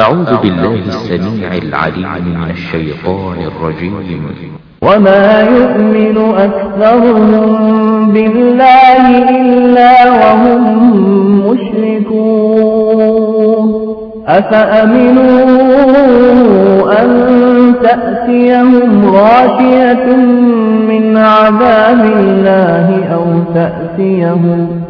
أعوذ بالله السميع العليم من الشيطان الرجيم. وما يؤمن أكثرهم بالله إلا وهم مشركون. أفأمنوا أن تأتيهم غاشية من عذاب الله أو تأتيهم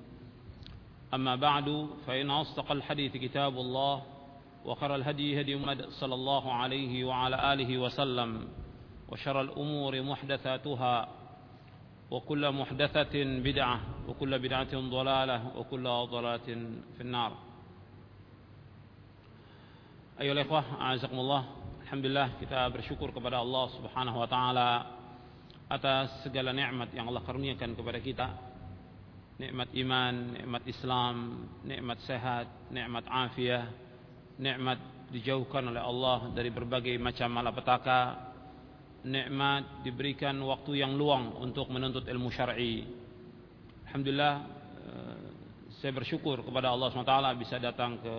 أما بعد فإن أصدق الحديث كتاب الله وخر الهدي هدي محمد صلى الله عليه وعلى آله وسلم وشر الأمور محدثاتها وكل محدثة بدعة وكل بدعة ضلالة وكل ضلالة في النار أيها الإخوة أعزكم الله Alhamdulillah kita bersyukur kepada Allah Subhanahu wa taala atas segala nikmat yang Allah karuniakan kepada kita. Nikmat iman, nikmat Islam, nikmat sehat, nikmat afiah, nikmat dijauhkan oleh Allah dari berbagai macam malapetaka, nikmat diberikan waktu yang luang untuk menuntut ilmu syar'i. Alhamdulillah saya bersyukur kepada Allah SWT bisa datang ke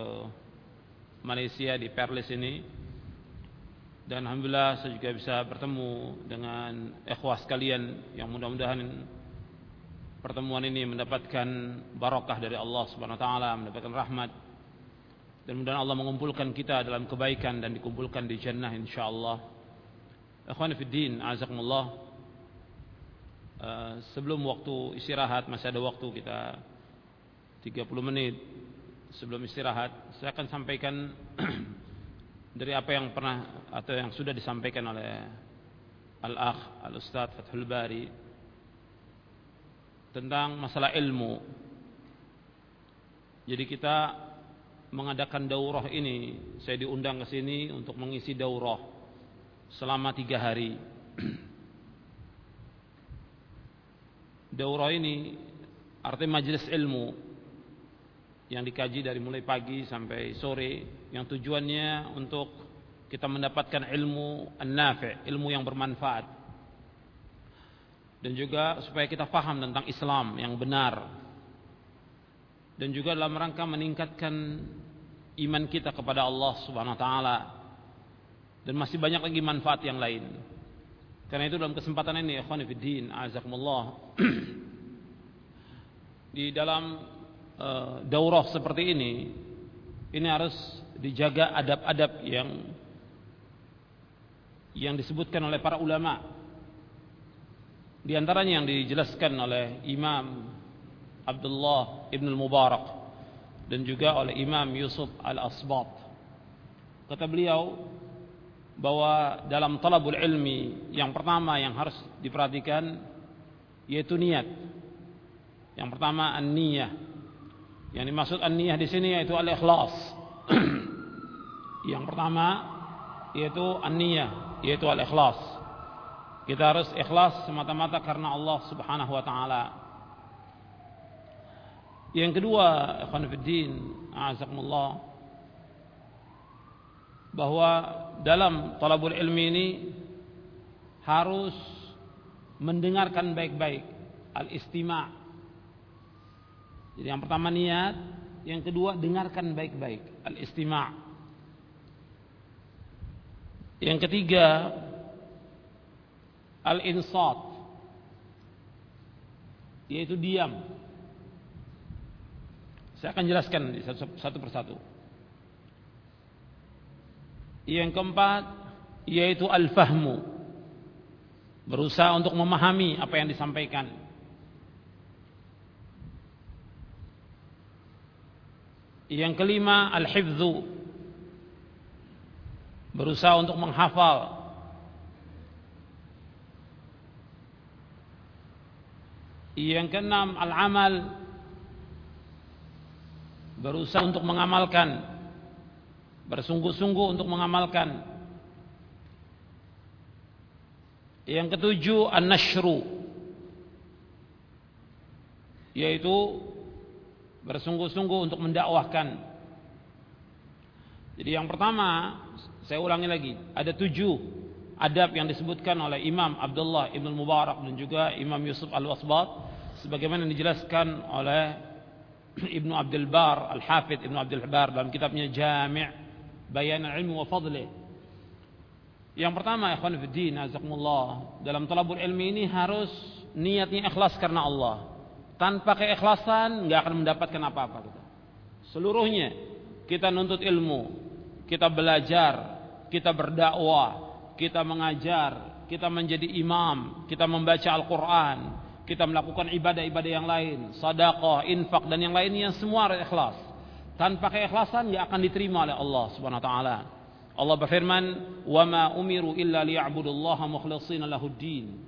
Malaysia di Perlis ini dan alhamdulillah saya juga bisa bertemu dengan ikhwah sekalian yang mudah-mudahan pertemuan ini mendapatkan barakah dari Allah Subhanahu wa taala, mendapatkan rahmat dan mudah Allah mengumpulkan kita dalam kebaikan dan dikumpulkan di jannah insyaallah. Ikhwan fi din, azakumullah. sebelum waktu istirahat masih ada waktu kita 30 menit sebelum istirahat saya akan sampaikan dari apa yang pernah atau yang sudah disampaikan oleh Al-Akh Al-Ustaz Fathul Bari tentang masalah ilmu. Jadi kita mengadakan daurah ini, saya diundang ke sini untuk mengisi daurah selama tiga hari. daurah ini artinya majelis ilmu yang dikaji dari mulai pagi sampai sore yang tujuannya untuk kita mendapatkan ilmu an-nafi', ilmu yang bermanfaat. Dan juga supaya kita faham tentang Islam yang benar. Dan juga dalam rangka meningkatkan iman kita kepada Allah Subhanahu wa taala. Dan masih banyak lagi manfaat yang lain. Karena itu dalam kesempatan ini ikhwan fillah, azakumullah. di dalam uh, daurah seperti ini ini harus dijaga adab-adab yang yang disebutkan oleh para ulama. Di antaranya yang dijelaskan oleh Imam Abdullah Ibn Mubarak dan juga oleh Imam Yusuf Al-Asbat. Kata beliau bahwa dalam talabul ilmi yang pertama yang harus diperhatikan yaitu niat. Yang pertama an-niyah. Yang dimaksud an-niyah di sini yaitu al-ikhlas. yang pertama yaitu an-niyah, yaitu al-ikhlas. Kita harus ikhlas semata-mata karena Allah Subhanahu wa taala. Yang kedua, ikhwan fillah, azakumullah bahwa dalam talabul ilmi ini harus mendengarkan baik-baik al-istima' Jadi yang pertama niat, yang kedua dengarkan baik-baik, al-istima'. Yang ketiga al-insat yaitu diam. Saya akan jelaskan satu, satu persatu. Yang keempat yaitu al-fahmu. Berusaha untuk memahami apa yang disampaikan. Yang kelima al-hifdzu. Berusaha untuk menghafal. Yang keenam al-amal. Berusaha untuk mengamalkan bersungguh-sungguh untuk mengamalkan. Yang ketujuh an-nashru yaitu bersungguh-sungguh untuk mendakwahkan. Jadi yang pertama, saya ulangi lagi, ada tujuh adab yang disebutkan oleh Imam Abdullah Ibn Mubarak dan juga Imam Yusuf Al-Wasbat sebagaimana dijelaskan oleh Ibnu Abdul Bar Al-Hafidh Ibnu Abdul Bar dalam kitabnya Jami' bayan ilmu wa fadlih. Yang pertama, ikhwan fiddin, azakumullah, dalam talabul ilmi ini harus niatnya ikhlas karena Allah. Tanpa keikhlasan nggak akan mendapatkan apa-apa. Seluruhnya kita nuntut ilmu, kita belajar, kita berdakwah, kita mengajar, kita menjadi imam, kita membaca Al-Qur'an, kita melakukan ibadah-ibadah yang lain, sedekah, infak dan yang lainnya semua harus ikhlas. Tanpa keikhlasan tidak akan diterima oleh Allah Subhanahu wa taala. Allah berfirman, "Wa ma umiru illa liya'budullaha mukhlishina lahuddin."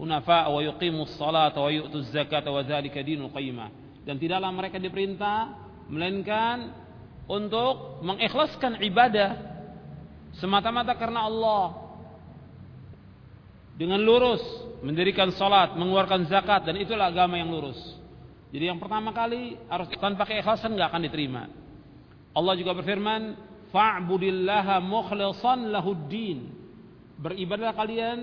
Hunafa wa yuqimus salata wa yu'tuz zakata wa. Dan tidaklah mereka diperintah melainkan untuk mengikhlaskan ibadah semata-mata karena Allah dengan lurus mendirikan salat, mengeluarkan zakat dan itulah agama yang lurus. Jadi yang pertama kali harus tanpa keikhlasan nggak akan diterima. Allah juga berfirman, "Fa'budillaha mukhlishan lahuddin." Beribadahlah kalian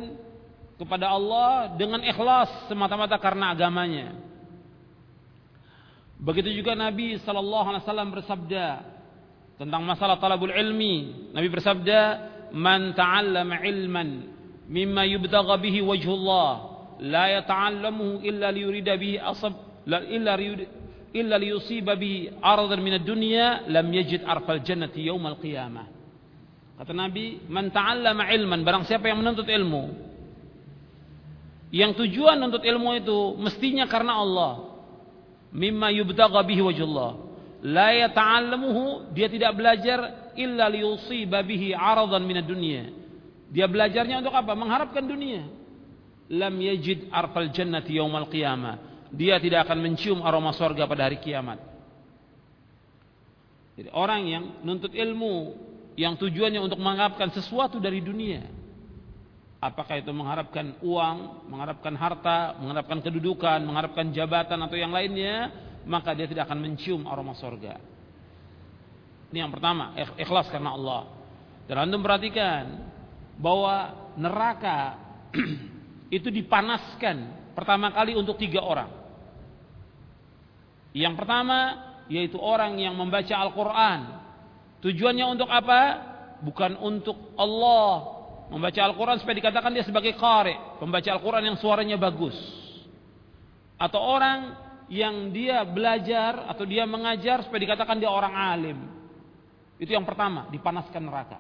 kepada Allah dengan ikhlas semata-mata karena agamanya. Begitu juga Nabi sallallahu alaihi wasallam bersabda tentang masalah talabul ilmi. Nabi bersabda, "Man ta'allama ilman mimma yubtagha bihi wajhullah, la yata'allamuhu illa liyurida bihi asab illa illa liyusiba bi aradan min ad-dunya lam yajid arfal jannati yaumal qiyamah. Kata Nabi, "Man ta'allama ilman, barang siapa yang menuntut ilmu, yang tujuan menuntut ilmu itu mestinya karena Allah. Mimma yubtagha bihi wajhullah. La yata'allamuhu, dia tidak belajar illa liyusiba bihi aradan min ad-dunya. Dia belajarnya untuk apa? Mengharapkan dunia. Lam yajid arfal jannati yaumal qiyamah dia tidak akan mencium aroma sorga pada hari kiamat. Jadi orang yang nuntut ilmu yang tujuannya untuk mengharapkan sesuatu dari dunia. Apakah itu mengharapkan uang, mengharapkan harta, mengharapkan kedudukan, mengharapkan jabatan atau yang lainnya, maka dia tidak akan mencium aroma sorga. Ini yang pertama, ikhlas karena Allah. Dan antum perhatikan bahwa neraka itu dipanaskan pertama kali untuk tiga orang. Yang pertama yaitu orang yang membaca Al-Quran. Tujuannya untuk apa? Bukan untuk Allah. Membaca Al-Quran supaya dikatakan dia sebagai qari. Pembaca Al-Quran yang suaranya bagus. Atau orang yang dia belajar atau dia mengajar supaya dikatakan dia orang alim. Itu yang pertama, dipanaskan neraka.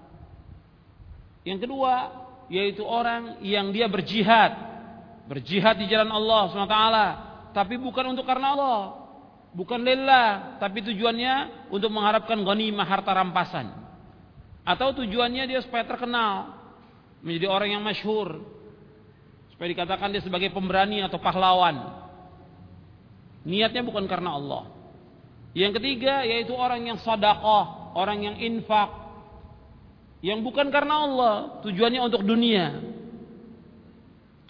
Yang kedua, yaitu orang yang dia berjihad. Berjihad di jalan Allah SWT. Tapi bukan untuk karena Allah bukan lillah, tapi tujuannya untuk mengharapkan ghanimah harta rampasan. Atau tujuannya dia supaya terkenal, menjadi orang yang masyhur. Supaya dikatakan dia sebagai pemberani atau pahlawan. Niatnya bukan karena Allah. Yang ketiga yaitu orang yang sadaqah, orang yang infak. Yang bukan karena Allah, tujuannya untuk dunia.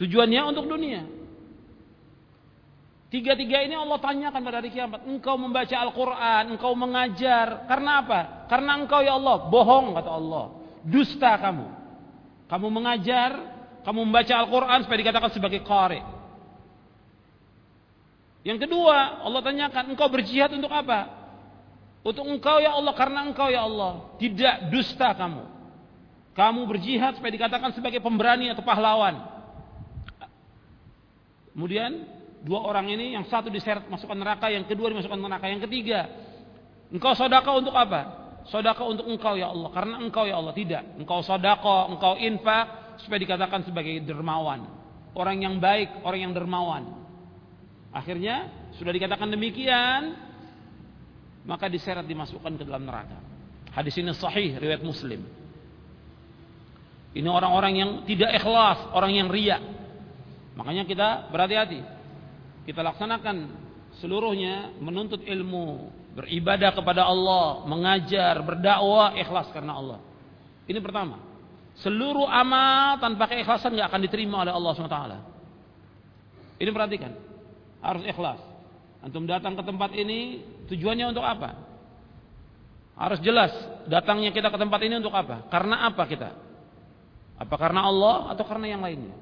Tujuannya untuk dunia. Tiga-tiga ini Allah tanyakan pada hari kiamat. Engkau membaca Al-Quran, engkau mengajar. Karena apa? Karena engkau ya Allah, bohong kata Allah. Dusta kamu. Kamu mengajar, kamu membaca Al-Quran supaya dikatakan sebagai qari. Yang kedua, Allah tanyakan, engkau berjihad untuk apa? Untuk engkau ya Allah, karena engkau ya Allah. Tidak dusta kamu. Kamu berjihad supaya dikatakan sebagai pemberani atau pahlawan. Kemudian dua orang ini yang satu diseret masukkan neraka, yang kedua dimasukkan neraka, yang ketiga engkau sodaka untuk apa? Sodako untuk engkau ya Allah, karena engkau ya Allah tidak. Engkau sodako, engkau infak supaya dikatakan sebagai dermawan, orang yang baik, orang yang dermawan. Akhirnya sudah dikatakan demikian, maka diseret dimasukkan ke dalam neraka. Hadis ini sahih riwayat Muslim. Ini orang-orang yang tidak ikhlas, orang yang ria. Makanya kita berhati-hati. Kita laksanakan seluruhnya menuntut ilmu, beribadah kepada Allah, mengajar, berdakwah ikhlas karena Allah. Ini pertama. Seluruh amal tanpa keikhlasan nggak akan diterima oleh Allah SWT. Ini perhatikan. Harus ikhlas. Antum datang ke tempat ini tujuannya untuk apa? Harus jelas datangnya kita ke tempat ini untuk apa? Karena apa kita? Apa karena Allah atau karena yang lainnya?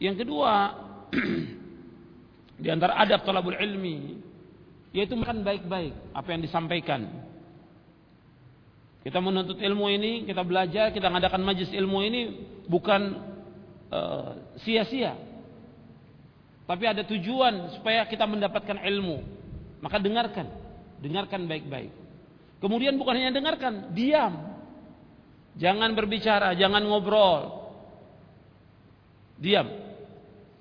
Yang kedua, di antara adab talabul ilmi yaitu makan baik-baik apa yang disampaikan. Kita menuntut ilmu ini, kita belajar, kita mengadakan majlis ilmu ini bukan eh, sia-sia. Uh, Tapi ada tujuan supaya kita mendapatkan ilmu. Maka dengarkan, dengarkan baik-baik. Kemudian bukan hanya dengarkan, diam. Jangan berbicara, jangan ngobrol. Diam.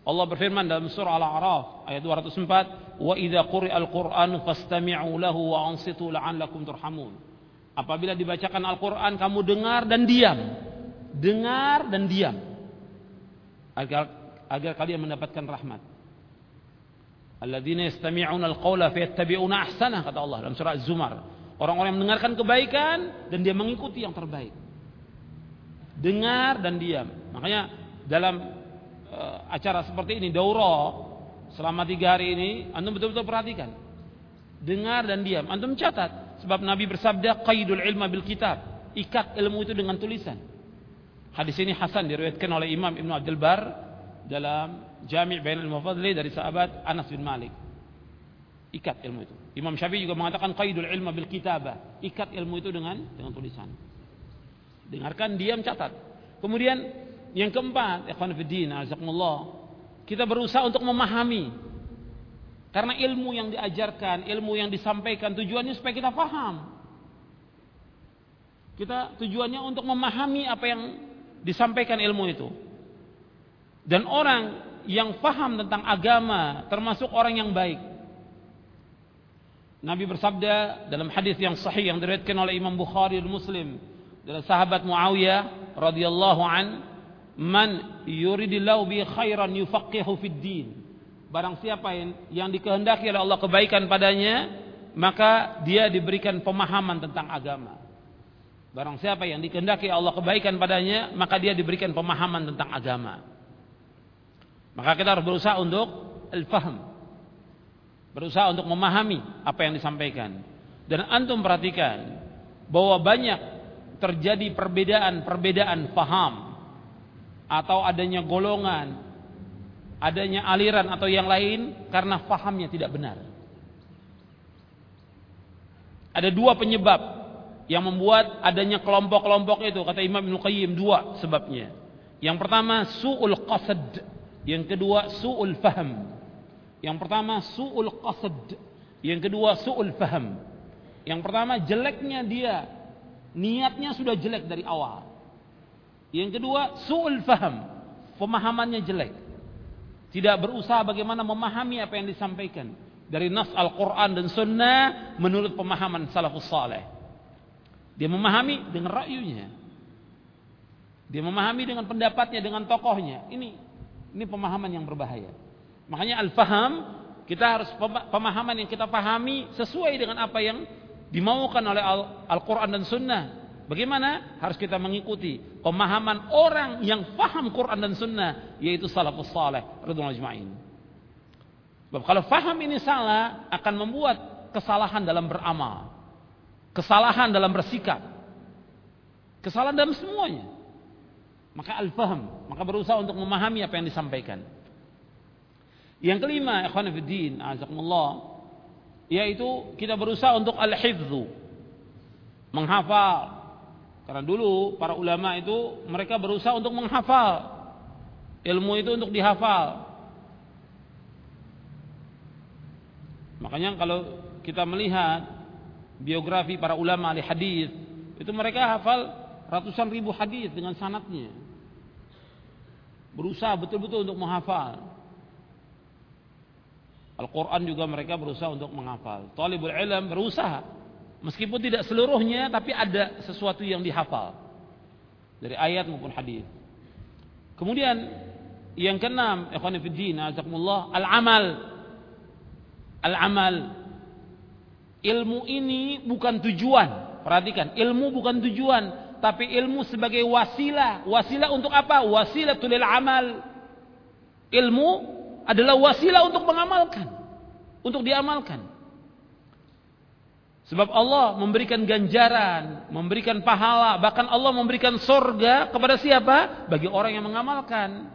Allah berfirman dalam surah Al-A'raf ayat 204, wa idza quri'al qur'anu fastami'u lahu wa ansitu la'allakum turhamun apabila dibacakan Al-Qur'an kamu dengar dan diam dengar dan diam agar agar kalian mendapatkan rahmat alladzina yastami'una al-qawla fayattabi'una ahsana kata Allah dalam surah Az-Zumar orang-orang yang mendengarkan kebaikan dan dia mengikuti yang terbaik dengar dan diam makanya dalam uh, acara seperti ini daurah Selama tiga hari ini, antum betul-betul perhatikan. Dengar dan diam. Antum catat. Sebab Nabi bersabda, qaidul ilma bil kitab. Ikat ilmu itu dengan tulisan. Hadis ini Hasan diriwayatkan oleh Imam Ibn Abdul Bar dalam Jami' al-Mufadli dari sahabat Anas bin Malik. Ikat ilmu itu. Imam Syafi'i juga mengatakan qaidul ilma bil kitabah. Ikat ilmu itu dengan dengan tulisan. Dengarkan, diam, catat. Kemudian yang keempat, ikhwan fillah, azakumullah, kita berusaha untuk memahami. Karena ilmu yang diajarkan, ilmu yang disampaikan tujuannya supaya kita paham. Kita tujuannya untuk memahami apa yang disampaikan ilmu itu. Dan orang yang paham tentang agama termasuk orang yang baik. Nabi bersabda dalam hadis yang sahih yang diriwayatkan oleh Imam Bukhari dan Muslim dari sahabat Muawiyah radhiyallahu an Man yuridillahu bi khairan yufaqihu fid din. Barang siapa yang, dikehendaki oleh Allah kebaikan padanya, maka dia diberikan pemahaman tentang agama. Barang siapa yang dikehendaki Allah kebaikan padanya, maka dia diberikan pemahaman tentang agama. Maka kita harus berusaha untuk al-fahm. Berusaha untuk memahami apa yang disampaikan. Dan antum perhatikan bahwa banyak terjadi perbedaan-perbedaan faham atau adanya golongan, adanya aliran atau yang lain karena fahamnya tidak benar. Ada dua penyebab yang membuat adanya kelompok-kelompok itu kata Imam Ibnu Qayyim dua sebabnya. Yang pertama su'ul qasad, yang kedua su'ul faham. Yang pertama su'ul qasad, yang kedua su'ul faham. Yang pertama jeleknya dia, niatnya sudah jelek dari awal. Yang kedua, su'ul faham. Pemahamannya jelek. Tidak berusaha bagaimana memahami apa yang disampaikan. Dari nas Al-Quran dan Sunnah menurut pemahaman salafus saleh. Dia memahami dengan rakyunya. Dia memahami dengan pendapatnya, dengan tokohnya. Ini ini pemahaman yang berbahaya. Makanya al-faham, kita harus pemahaman yang kita pahami sesuai dengan apa yang dimaukan oleh Al-Quran dan Sunnah Bagaimana? Harus kita mengikuti pemahaman orang yang faham Quran dan Sunnah, yaitu salafus saleh radhiyallahu ajma'in. Kalau faham ini salah, akan membuat kesalahan dalam beramal, kesalahan dalam bersikap, kesalahan dalam semuanya. Maka al-faham, maka berusaha untuk memahami apa yang disampaikan. Yang kelima, ikhwan fillah, azakumullah, yaitu kita berusaha untuk al-hifdzu, menghafal, karena dulu para ulama itu mereka berusaha untuk menghafal. Ilmu itu untuk dihafal. Makanya kalau kita melihat biografi para ulama ahli hadis, itu mereka hafal ratusan ribu hadis dengan sanatnya. Berusaha betul-betul untuk menghafal. Al-Quran juga mereka berusaha untuk menghafal. Talibul ilm berusaha. Meskipun tidak seluruhnya, tapi ada sesuatu yang dihafal. Dari ayat maupun hadis. Kemudian yang keenam, ikhwan fillah, azakumullah, al-amal. Al-amal. Ilmu ini bukan tujuan. Perhatikan, ilmu bukan tujuan, tapi ilmu sebagai wasilah. Wasilah untuk apa? Wasilah tulil amal. Ilmu adalah wasilah untuk mengamalkan. Untuk diamalkan. Sebab Allah memberikan ganjaran, memberikan pahala, bahkan Allah memberikan sorga kepada siapa? Bagi orang yang mengamalkan.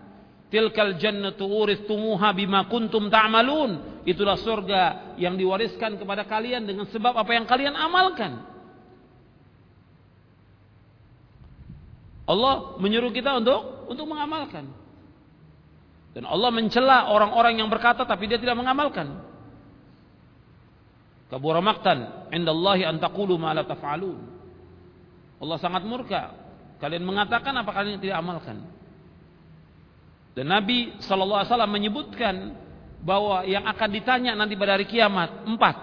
Tilkal jannatu uristumuha bima kuntum ta'malun. Itulah sorga yang diwariskan kepada kalian dengan sebab apa yang kalian amalkan. Allah menyuruh kita untuk untuk mengamalkan. Dan Allah mencela orang-orang yang berkata tapi dia tidak mengamalkan. Kabura maqtan indallahi an taqulu ma la taf'alun. Allah sangat murka. Kalian mengatakan apa kalian tidak amalkan. Dan Nabi sallallahu alaihi wasallam menyebutkan bahwa yang akan ditanya nanti pada hari kiamat empat.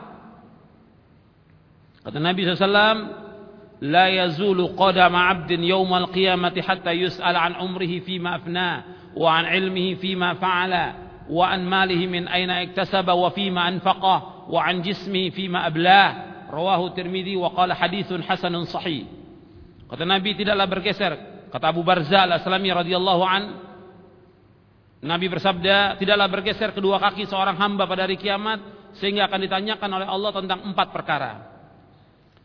Kata Nabi SAW, Qiyamati hatta yus'al an umrihi fima afna, wa an ilmihi fima fa'ala, wa an malihi min aina iktasaba wa fima anfaqah, wa an jismi fima ablah rawahu Tirmidzi wa qala haditsun hasanun sahih kata Nabi tidaklah bergeser. Kata Abu Barza al-Aslami radhiyallahu an Nabi bersabda tidaklah bergeser kedua kaki seorang hamba pada hari kiamat sehingga akan ditanyakan oleh Allah tentang empat perkara.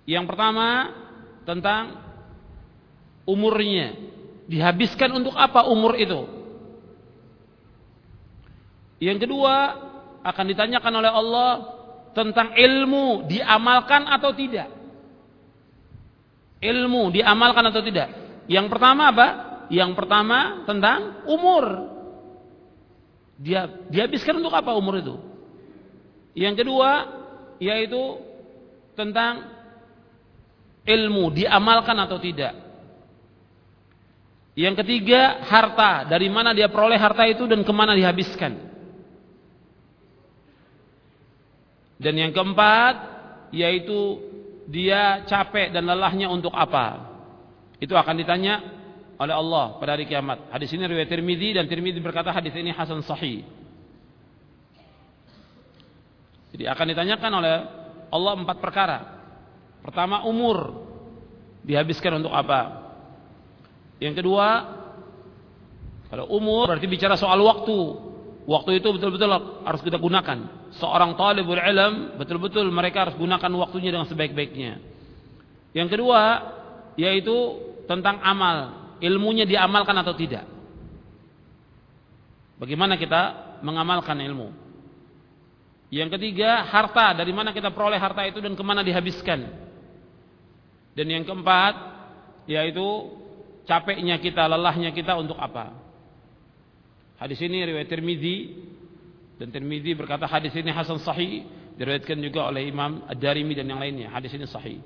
Yang pertama tentang umurnya dihabiskan untuk apa umur itu yang kedua akan ditanyakan oleh Allah tentang ilmu diamalkan atau tidak. Ilmu diamalkan atau tidak. Yang pertama apa? Yang pertama tentang umur. Dia dihabiskan untuk apa umur itu? Yang kedua yaitu tentang ilmu diamalkan atau tidak. Yang ketiga harta, dari mana dia peroleh harta itu dan ke mana dihabiskan. Dan yang keempat yaitu dia capek dan lelahnya untuk apa? Itu akan ditanya oleh Allah pada hari kiamat. Hadis ini riwayat Tirmizi dan Tirmizi berkata hadis ini hasan sahih. Jadi akan ditanyakan oleh Allah empat perkara. Pertama umur dihabiskan untuk apa? Yang kedua kalau umur berarti bicara soal waktu. Waktu itu betul-betul harus kita gunakan. Seorang talibul ilm betul-betul mereka harus gunakan waktunya dengan sebaik-baiknya. Yang kedua yaitu tentang amal, ilmunya diamalkan atau tidak. Bagaimana kita mengamalkan ilmu? Yang ketiga, harta, dari mana kita peroleh harta itu dan ke mana dihabiskan. Dan yang keempat, yaitu capeknya kita, lelahnya kita untuk apa? Hadis ini riwayat Tirmizi dan Tirmizi berkata hadis ini hasan sahih diriwayatkan juga oleh Imam Ad-Darimi dan yang lainnya. Hadis ini sahih.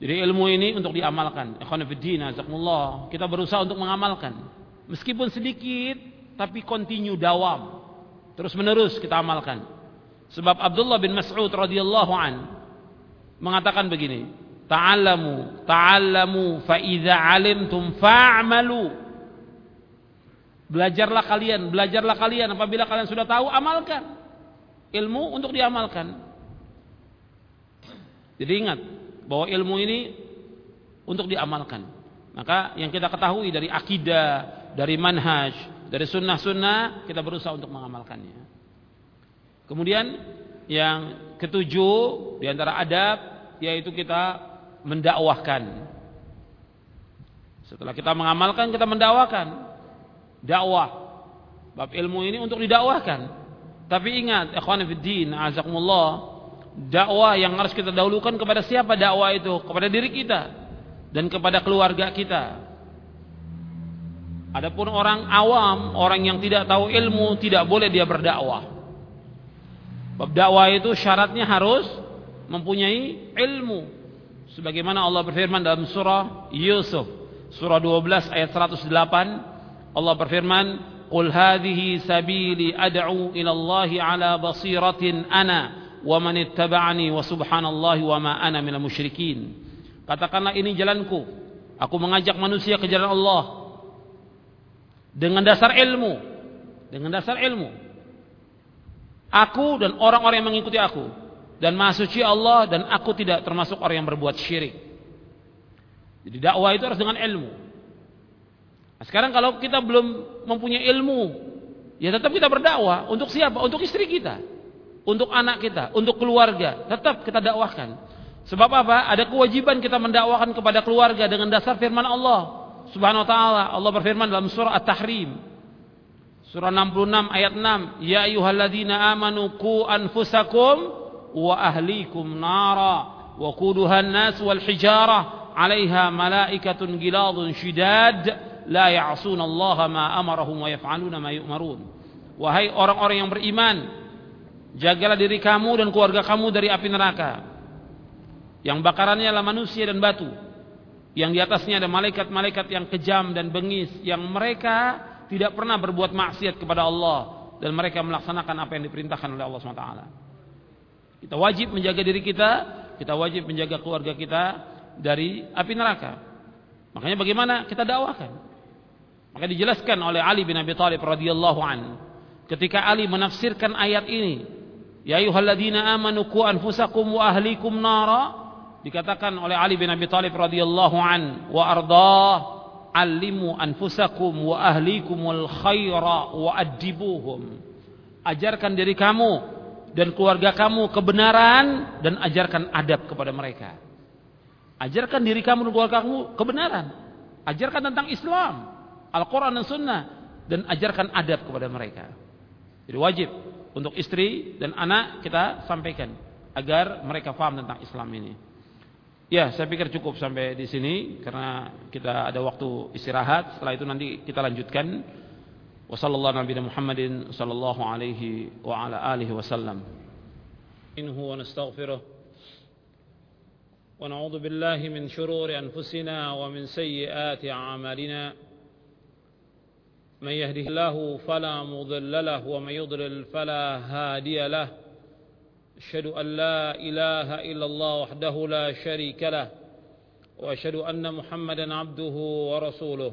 Jadi ilmu ini untuk diamalkan. Ikhwan fillah, azakumullah. Kita berusaha untuk mengamalkan. Meskipun sedikit tapi continue dawam. Terus menerus kita amalkan. Sebab Abdullah bin Mas'ud radhiyallahu an mengatakan begini, "Ta'allamu, ta'allamu fa idza 'alimtum fa'malu." Belajarlah kalian, belajarlah kalian apabila kalian sudah tahu amalkan. Ilmu untuk diamalkan. Jadi ingat bahwa ilmu ini untuk diamalkan. Maka yang kita ketahui dari akidah, dari manhaj, dari sunnah-sunnah kita berusaha untuk mengamalkannya. Kemudian yang ketujuh di antara adab yaitu kita mendakwahkan. Setelah kita mengamalkan kita mendakwakan dakwah. Bab ilmu ini untuk didakwahkan. Tapi ingat, ikhwan fillah, azakumullah, dakwah yang harus kita dahulukan kepada siapa dakwah itu? Kepada diri kita dan kepada keluarga kita. Adapun orang awam, orang yang tidak tahu ilmu, tidak boleh dia berdakwah. Bab dakwah itu syaratnya harus mempunyai ilmu. Sebagaimana Allah berfirman dalam surah Yusuf, surah 12 ayat 108, Allah berfirman, "Qul hadhihi sabili ad'u ila ala basiratin ana wa man wa subhanallahi wa ma ana musyrikin." Katakanlah ini jalanku. Aku mengajak manusia ke jalan Allah dengan dasar ilmu. Dengan dasar ilmu. Aku dan orang-orang yang mengikuti aku dan maha suci Allah dan aku tidak termasuk orang yang berbuat syirik. Jadi dakwah itu harus dengan ilmu. Nah, sekarang kalau kita belum mempunyai ilmu, ya tetap kita berdakwah untuk siapa? Untuk istri kita, untuk anak kita, untuk keluarga, tetap kita dakwahkan. Sebab apa? Ada kewajiban kita mendakwakan kepada keluarga dengan dasar firman Allah Subhanahu wa taala. Allah berfirman dalam surah At-Tahrim. Surah 66 ayat 6, "Ya ayyuhalladzina amanu qu anfusakum wa ahlikum nara wa quduha an-nas wal hijarah 'alaiha malaikatun giladun shidad la ya'suna Allah ma amarahum wa yaf'aluna ma yu'marun." Wahai orang-orang yang beriman, jagalah diri kamu dan keluarga kamu dari api neraka. Yang bakarannya adalah manusia dan batu. Yang di atasnya ada malaikat-malaikat yang kejam dan bengis yang mereka tidak pernah berbuat maksiat kepada Allah dan mereka melaksanakan apa yang diperintahkan oleh Allah SWT. Kita wajib menjaga diri kita, kita wajib menjaga keluarga kita dari api neraka. Makanya bagaimana kita dakwakan? Maka dijelaskan oleh Ali bin Abi Thalib radhiyallahu an. Ketika Ali menafsirkan ayat ini, ya ayyuhalladzina amanu qu anfusakum wa ahlikum nara dikatakan oleh Ali bin Abi Thalib radhiyallahu an wa ardah alimu anfusakum wa ahlikumul khaira wa adibuhum ajarkan diri kamu dan keluarga kamu kebenaran dan ajarkan adab kepada mereka ajarkan diri kamu dan keluarga kamu kebenaran ajarkan tentang Islam Al-Quran dan Sunnah dan ajarkan adab kepada mereka jadi wajib untuk istri dan anak kita sampaikan agar mereka paham tentang Islam ini Ya, saya pikir cukup sampai di sini karena kita ada waktu istirahat. Setelah itu nanti kita lanjutkan. وصلى الله على نبينا محمد صلى الله عليه وعلى آله وسلم. إنه ونستغفره ونعوذ بالله من شرور أنفسنا ومن سيئات أعمالنا. من يهده الله فلا مضل له ومن يضلل فلا هادي له. أشهد أن لا إله إلا الله وحده لا شريك له. وأشهد أن محمدا عبده ورسوله.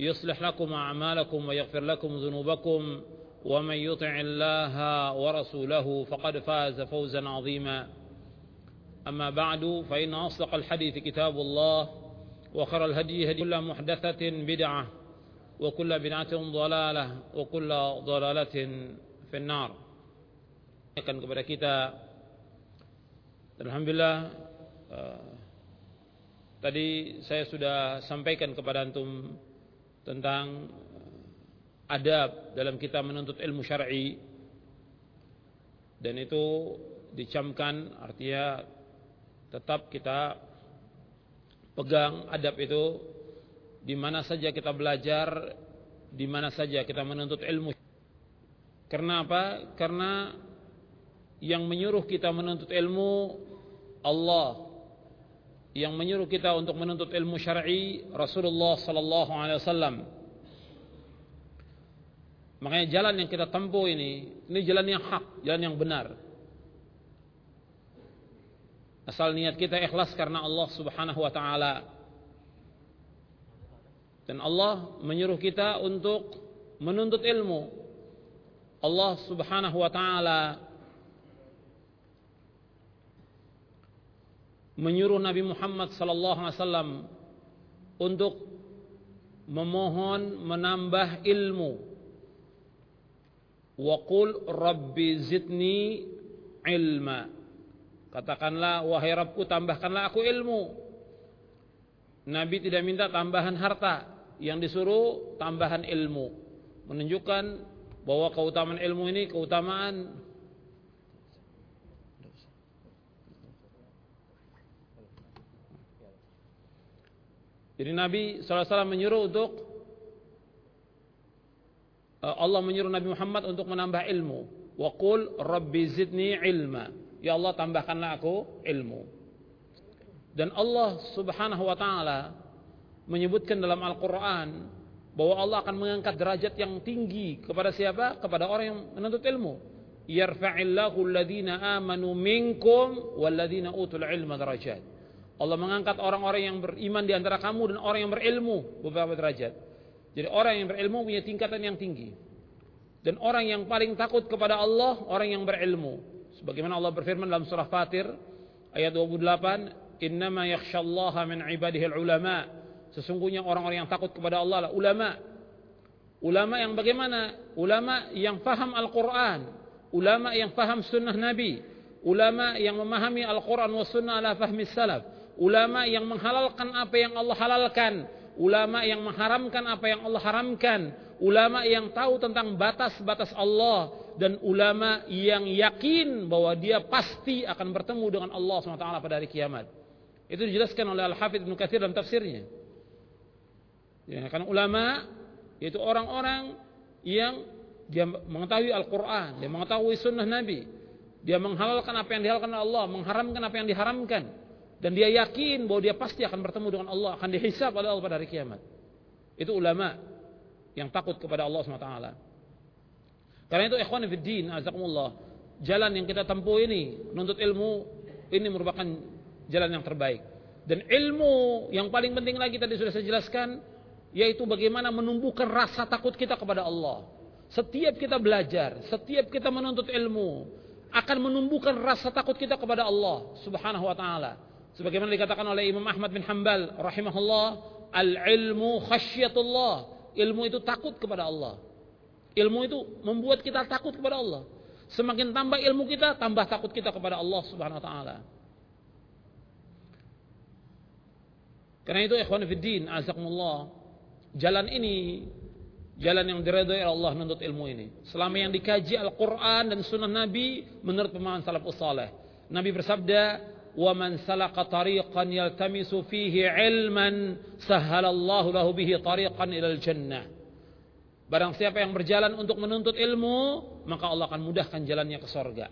يصلح لكم أعمالكم ويغفر لكم ذنوبكم ومن يطع الله ورسوله فقد فاز فوزا عظيما. أما بعد فإن أصدق الحديث كتاب الله وخر الهدي هدي كل محدثة بدعة وكل بدعة ضلالة وكل ضلالة في النار. Akan kepada kita Alhamdulillah uh, tadi saya sudah sampaikan kepada antum tentang adab dalam kita menuntut ilmu syar'i dan itu dicamkan artinya tetap kita pegang adab itu di mana saja kita belajar, di mana saja kita menuntut ilmu. Karena apa? Karena yang menyuruh kita menuntut ilmu Allah. Yang menyuruh kita untuk menuntut ilmu syar'i Rasulullah sallallahu alaihi wasallam. Makanya jalan yang kita tempuh ini, ini jalan yang hak, jalan yang benar. Asal niat kita ikhlas karena Allah Subhanahu wa taala. Dan Allah menyuruh kita untuk menuntut ilmu. Allah Subhanahu wa taala menyuruh Nabi Muhammad sallallahu alaihi wasallam untuk memohon menambah ilmu. Wa qul rabbi zidni ilma. Katakanlah, wahai Rabbku tambahkanlah aku ilmu. Nabi tidak minta tambahan harta, yang disuruh tambahan ilmu. Menunjukkan bahwa keutamaan ilmu ini keutamaan Jadi Nabi SAW menyuruh untuk eh, Allah menyuruh Nabi Muhammad untuk menambah ilmu. Wa qul rabbi zidni ilma. Ya Allah tambahkanlah aku ilmu. Dan Allah Subhanahu wa taala menyebutkan dalam Al-Qur'an bahwa Allah akan mengangkat derajat yang tinggi kepada siapa? Kepada orang yang menuntut ilmu. Yarfa'illahu alladhina amanu minkum walladhina utul ilma darajat. Allah mengangkat orang-orang yang beriman di antara kamu dan orang yang berilmu beberapa derajat. Jadi orang yang berilmu punya tingkatan yang tinggi. Dan orang yang paling takut kepada Allah orang yang berilmu. Sebagaimana Allah berfirman dalam surah Fatir ayat 28, "Innama yakhsyallaha min ibadihi ulama." Sesungguhnya orang-orang yang takut kepada Allah adalah ulama. Ulama yang bagaimana? Ulama yang faham Al-Quran. Ulama yang faham sunnah Nabi. Ulama yang memahami Al-Quran wa sunnah ala fahmi salaf. Ulama yang menghalalkan apa yang Allah halalkan. Ulama yang mengharamkan apa yang Allah haramkan. Ulama yang tahu tentang batas-batas Allah dan ulama yang yakin bahwa dia pasti akan bertemu dengan Allah SWT pada hari kiamat. Itu dijelaskan oleh Al-Hafidh Ibn Kathir dalam tafsirnya. Ya, karena ulama yaitu orang-orang yang dia mengetahui Al-Quran, dia mengetahui sunnah Nabi, dia menghalalkan apa yang dihalalkan Allah, mengharamkan apa yang diharamkan, dan dia yakin bahwa dia pasti akan bertemu dengan Allah, akan dihisab oleh Allah pada hari kiamat. Itu ulama yang takut kepada Allah SWT. Karena itu ikhwan fiddin, azakumullah, jalan yang kita tempuh ini, menuntut ilmu, ini merupakan jalan yang terbaik. Dan ilmu yang paling penting lagi tadi sudah saya jelaskan, yaitu bagaimana menumbuhkan rasa takut kita kepada Allah. Setiap kita belajar, setiap kita menuntut ilmu, akan menumbuhkan rasa takut kita kepada Allah subhanahu wa ta'ala. Sebagaimana dikatakan oleh Imam Ahmad bin Hanbal rahimahullah, al-ilmu khasyatullah. Ilmu itu takut kepada Allah. Ilmu itu membuat kita takut kepada Allah. Semakin tambah ilmu kita, tambah takut kita kepada Allah Subhanahu wa taala. Karena itu ikhwan fiddin, azakumullah. Jalan ini jalan yang diridhoi Allah menuntut ilmu ini. Selama yang dikaji Al-Qur'an dan sunnah Nabi menurut pemahaman salafus saleh. Nabi bersabda, "Wa man salaka tariqan yaltamisu fihi ilman, sahhalallahu lahu bihi tariqan ilal jannah." Barang siapa yang berjalan untuk menuntut ilmu, maka Allah akan mudahkan jalannya ke sorga.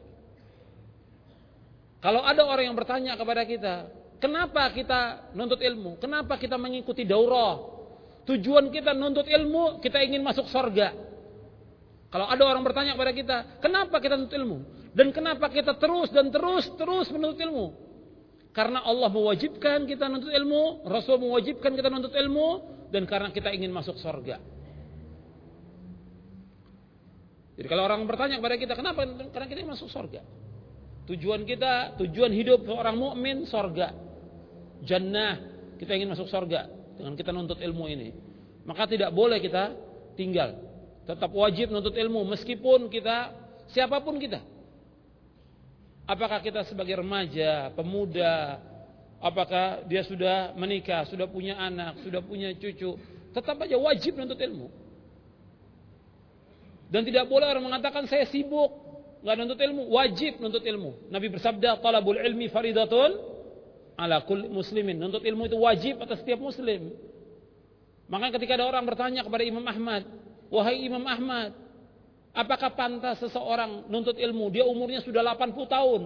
Kalau ada orang yang bertanya kepada kita, kenapa kita nuntut ilmu? Kenapa kita mengikuti daurah? Tujuan kita nuntut ilmu, kita ingin masuk sorga. Kalau ada orang bertanya kepada kita, kenapa kita nuntut ilmu? Dan kenapa kita terus dan terus terus menuntut ilmu? Karena Allah mewajibkan kita nuntut ilmu, Rasul mewajibkan kita nuntut ilmu, dan karena kita ingin masuk sorga. Jadi kalau orang bertanya kepada kita, kenapa? Karena kita masuk surga. Tujuan kita, tujuan hidup seorang mukmin surga. Jannah, kita ingin masuk surga dengan kita nuntut ilmu ini. Maka tidak boleh kita tinggal. Tetap wajib nuntut ilmu meskipun kita siapa pun kita. Apakah kita sebagai remaja, pemuda, apakah dia sudah menikah, sudah punya anak, sudah punya cucu, tetap aja wajib nuntut ilmu. Dan tidak boleh orang mengatakan saya sibuk, nggak nuntut ilmu, wajib nuntut ilmu. Nabi bersabda, "Talabul ilmi faridatun ala kulli muslimin." Nuntut ilmu itu wajib atas setiap muslim. Maka ketika ada orang bertanya kepada Imam Ahmad, "Wahai Imam Ahmad, apakah pantas seseorang nuntut ilmu? Dia umurnya sudah 80 tahun."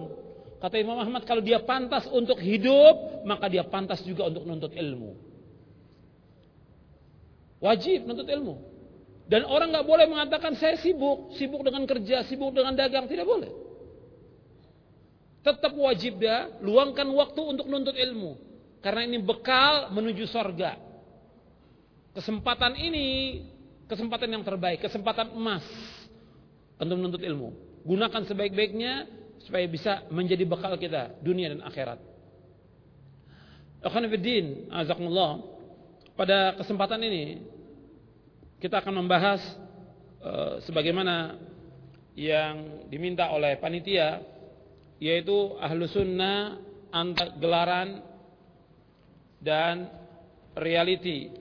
Kata Imam Ahmad, kalau dia pantas untuk hidup, maka dia pantas juga untuk nuntut ilmu. Wajib nuntut ilmu. Dan orang nggak boleh mengatakan saya sibuk, sibuk dengan kerja, sibuk dengan dagang, tidak boleh. Tetap wajib dia luangkan waktu untuk nuntut ilmu. Karena ini bekal menuju sorga. Kesempatan ini kesempatan yang terbaik, kesempatan emas untuk menuntut ilmu. Gunakan sebaik-baiknya supaya bisa menjadi bekal kita dunia dan akhirat. Akhwanifiddin, azakumullah. Pada kesempatan ini kita akan membahas uh, sebagaimana yang diminta oleh panitia yaitu ahlu sunnah antar gelaran dan reality.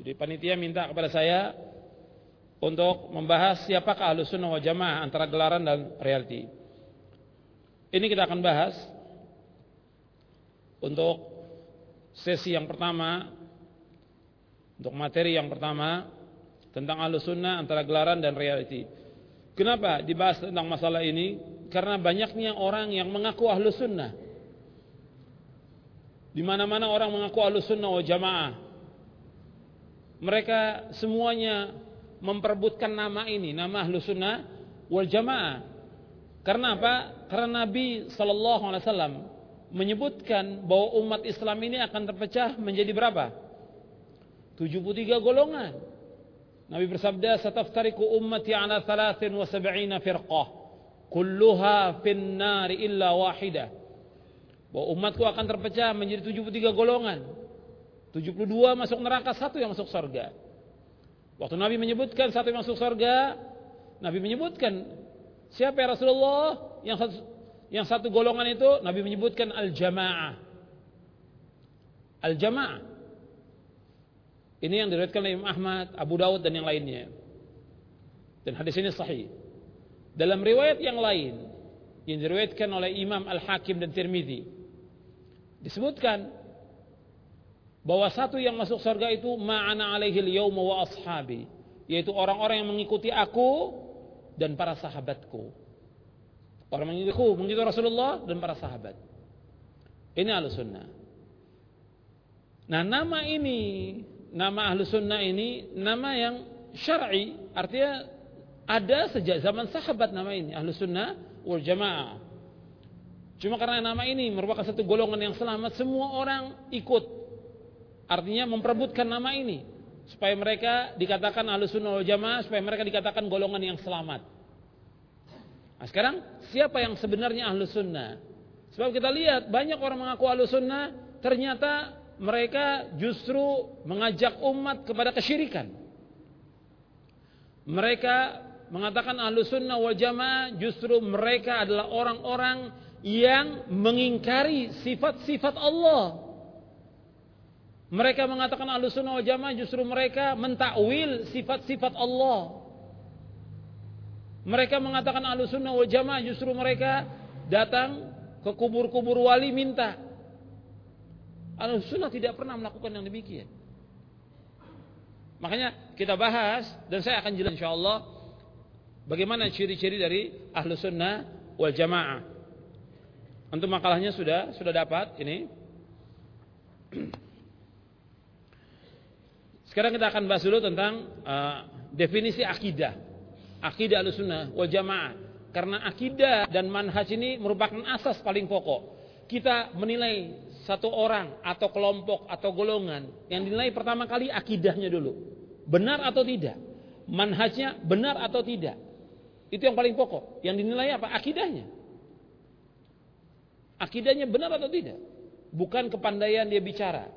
Jadi panitia minta kepada saya untuk membahas siapakah ahlu sunnah wal jamaah antara gelaran dan reality. Ini kita akan bahas untuk sesi yang pertama, untuk materi yang pertama tentang ahlu sunnah antara gelaran dan reality. Kenapa dibahas tentang masalah ini? Karena banyaknya orang yang mengaku ahlu sunnah. Di mana-mana orang mengaku ahlu sunnah wa jamaah. Mereka semuanya memperebutkan nama ini, nama ahlu sunnah wal jamaah. Karena apa? Karena Nabi Sallallahu Alaihi Wasallam menyebutkan bahwa umat Islam ini akan terpecah menjadi berapa? 73 golongan. Nabi bersabda, "Sataftariqu ummati ala 73 firqah, kulluha fin nar illa wahidah." Bahwa umatku akan terpecah menjadi 73 golongan. 72 masuk neraka, satu yang masuk surga. Waktu Nabi menyebutkan satu yang masuk surga, Nabi menyebutkan siapa ya Rasulullah yang satu, yang satu golongan itu Nabi menyebutkan al-jamaah. Al-jamaah. Ini yang diriwayatkan oleh Imam Ahmad, Abu Dawud dan yang lainnya. Dan hadis ini sahih. Dalam riwayat yang lain yang diriwayatkan oleh Imam Al-Hakim dan Tirmizi disebutkan bahwa satu yang masuk surga itu ma'ana alaihi al wa ashabi, yaitu orang-orang yang mengikuti aku dan para sahabatku. Orang mengikuti aku, mengikuti Rasulullah dan para sahabat. Ini ahlu sunnah. Nah nama ini nama ahlu sunnah ini nama yang syar'i artinya ada sejak zaman sahabat nama ini ahlu sunnah wal jamaah cuma karena nama ini merupakan satu golongan yang selamat semua orang ikut artinya memperebutkan nama ini supaya mereka dikatakan wal jamaah supaya mereka dikatakan golongan yang selamat nah sekarang siapa yang sebenarnya ahlu sunnah sebab kita lihat banyak orang mengaku ahlu sunnah ternyata mereka justru mengajak umat kepada kesyirikan. Mereka mengatakan ahlu sunnah wal jamaah justru mereka adalah orang-orang yang mengingkari sifat-sifat Allah. Mereka mengatakan ahlu sunnah wal jamaah justru mereka mentakwil sifat-sifat Allah. Mereka mengatakan ahlu sunnah wal jamaah justru mereka datang ke kubur-kubur wali minta Al sunnah tidak pernah melakukan yang demikian. Makanya kita bahas dan saya akan jelaskan insyaallah bagaimana ciri-ciri dari ahlu sunnah wal jamaah. Untuk makalahnya sudah sudah dapat ini. Sekarang kita akan bahas dulu tentang uh, definisi akidah. Akidah ahlu sunnah wal jamaah. Karena akidah dan manhaj ini merupakan asas paling pokok. Kita menilai satu orang atau kelompok atau golongan yang dinilai pertama kali akidahnya dulu. Benar atau tidak? Manhajnya benar atau tidak? Itu yang paling pokok. Yang dinilai apa? Akidahnya. Akidahnya benar atau tidak? Bukan kepandaian dia bicara.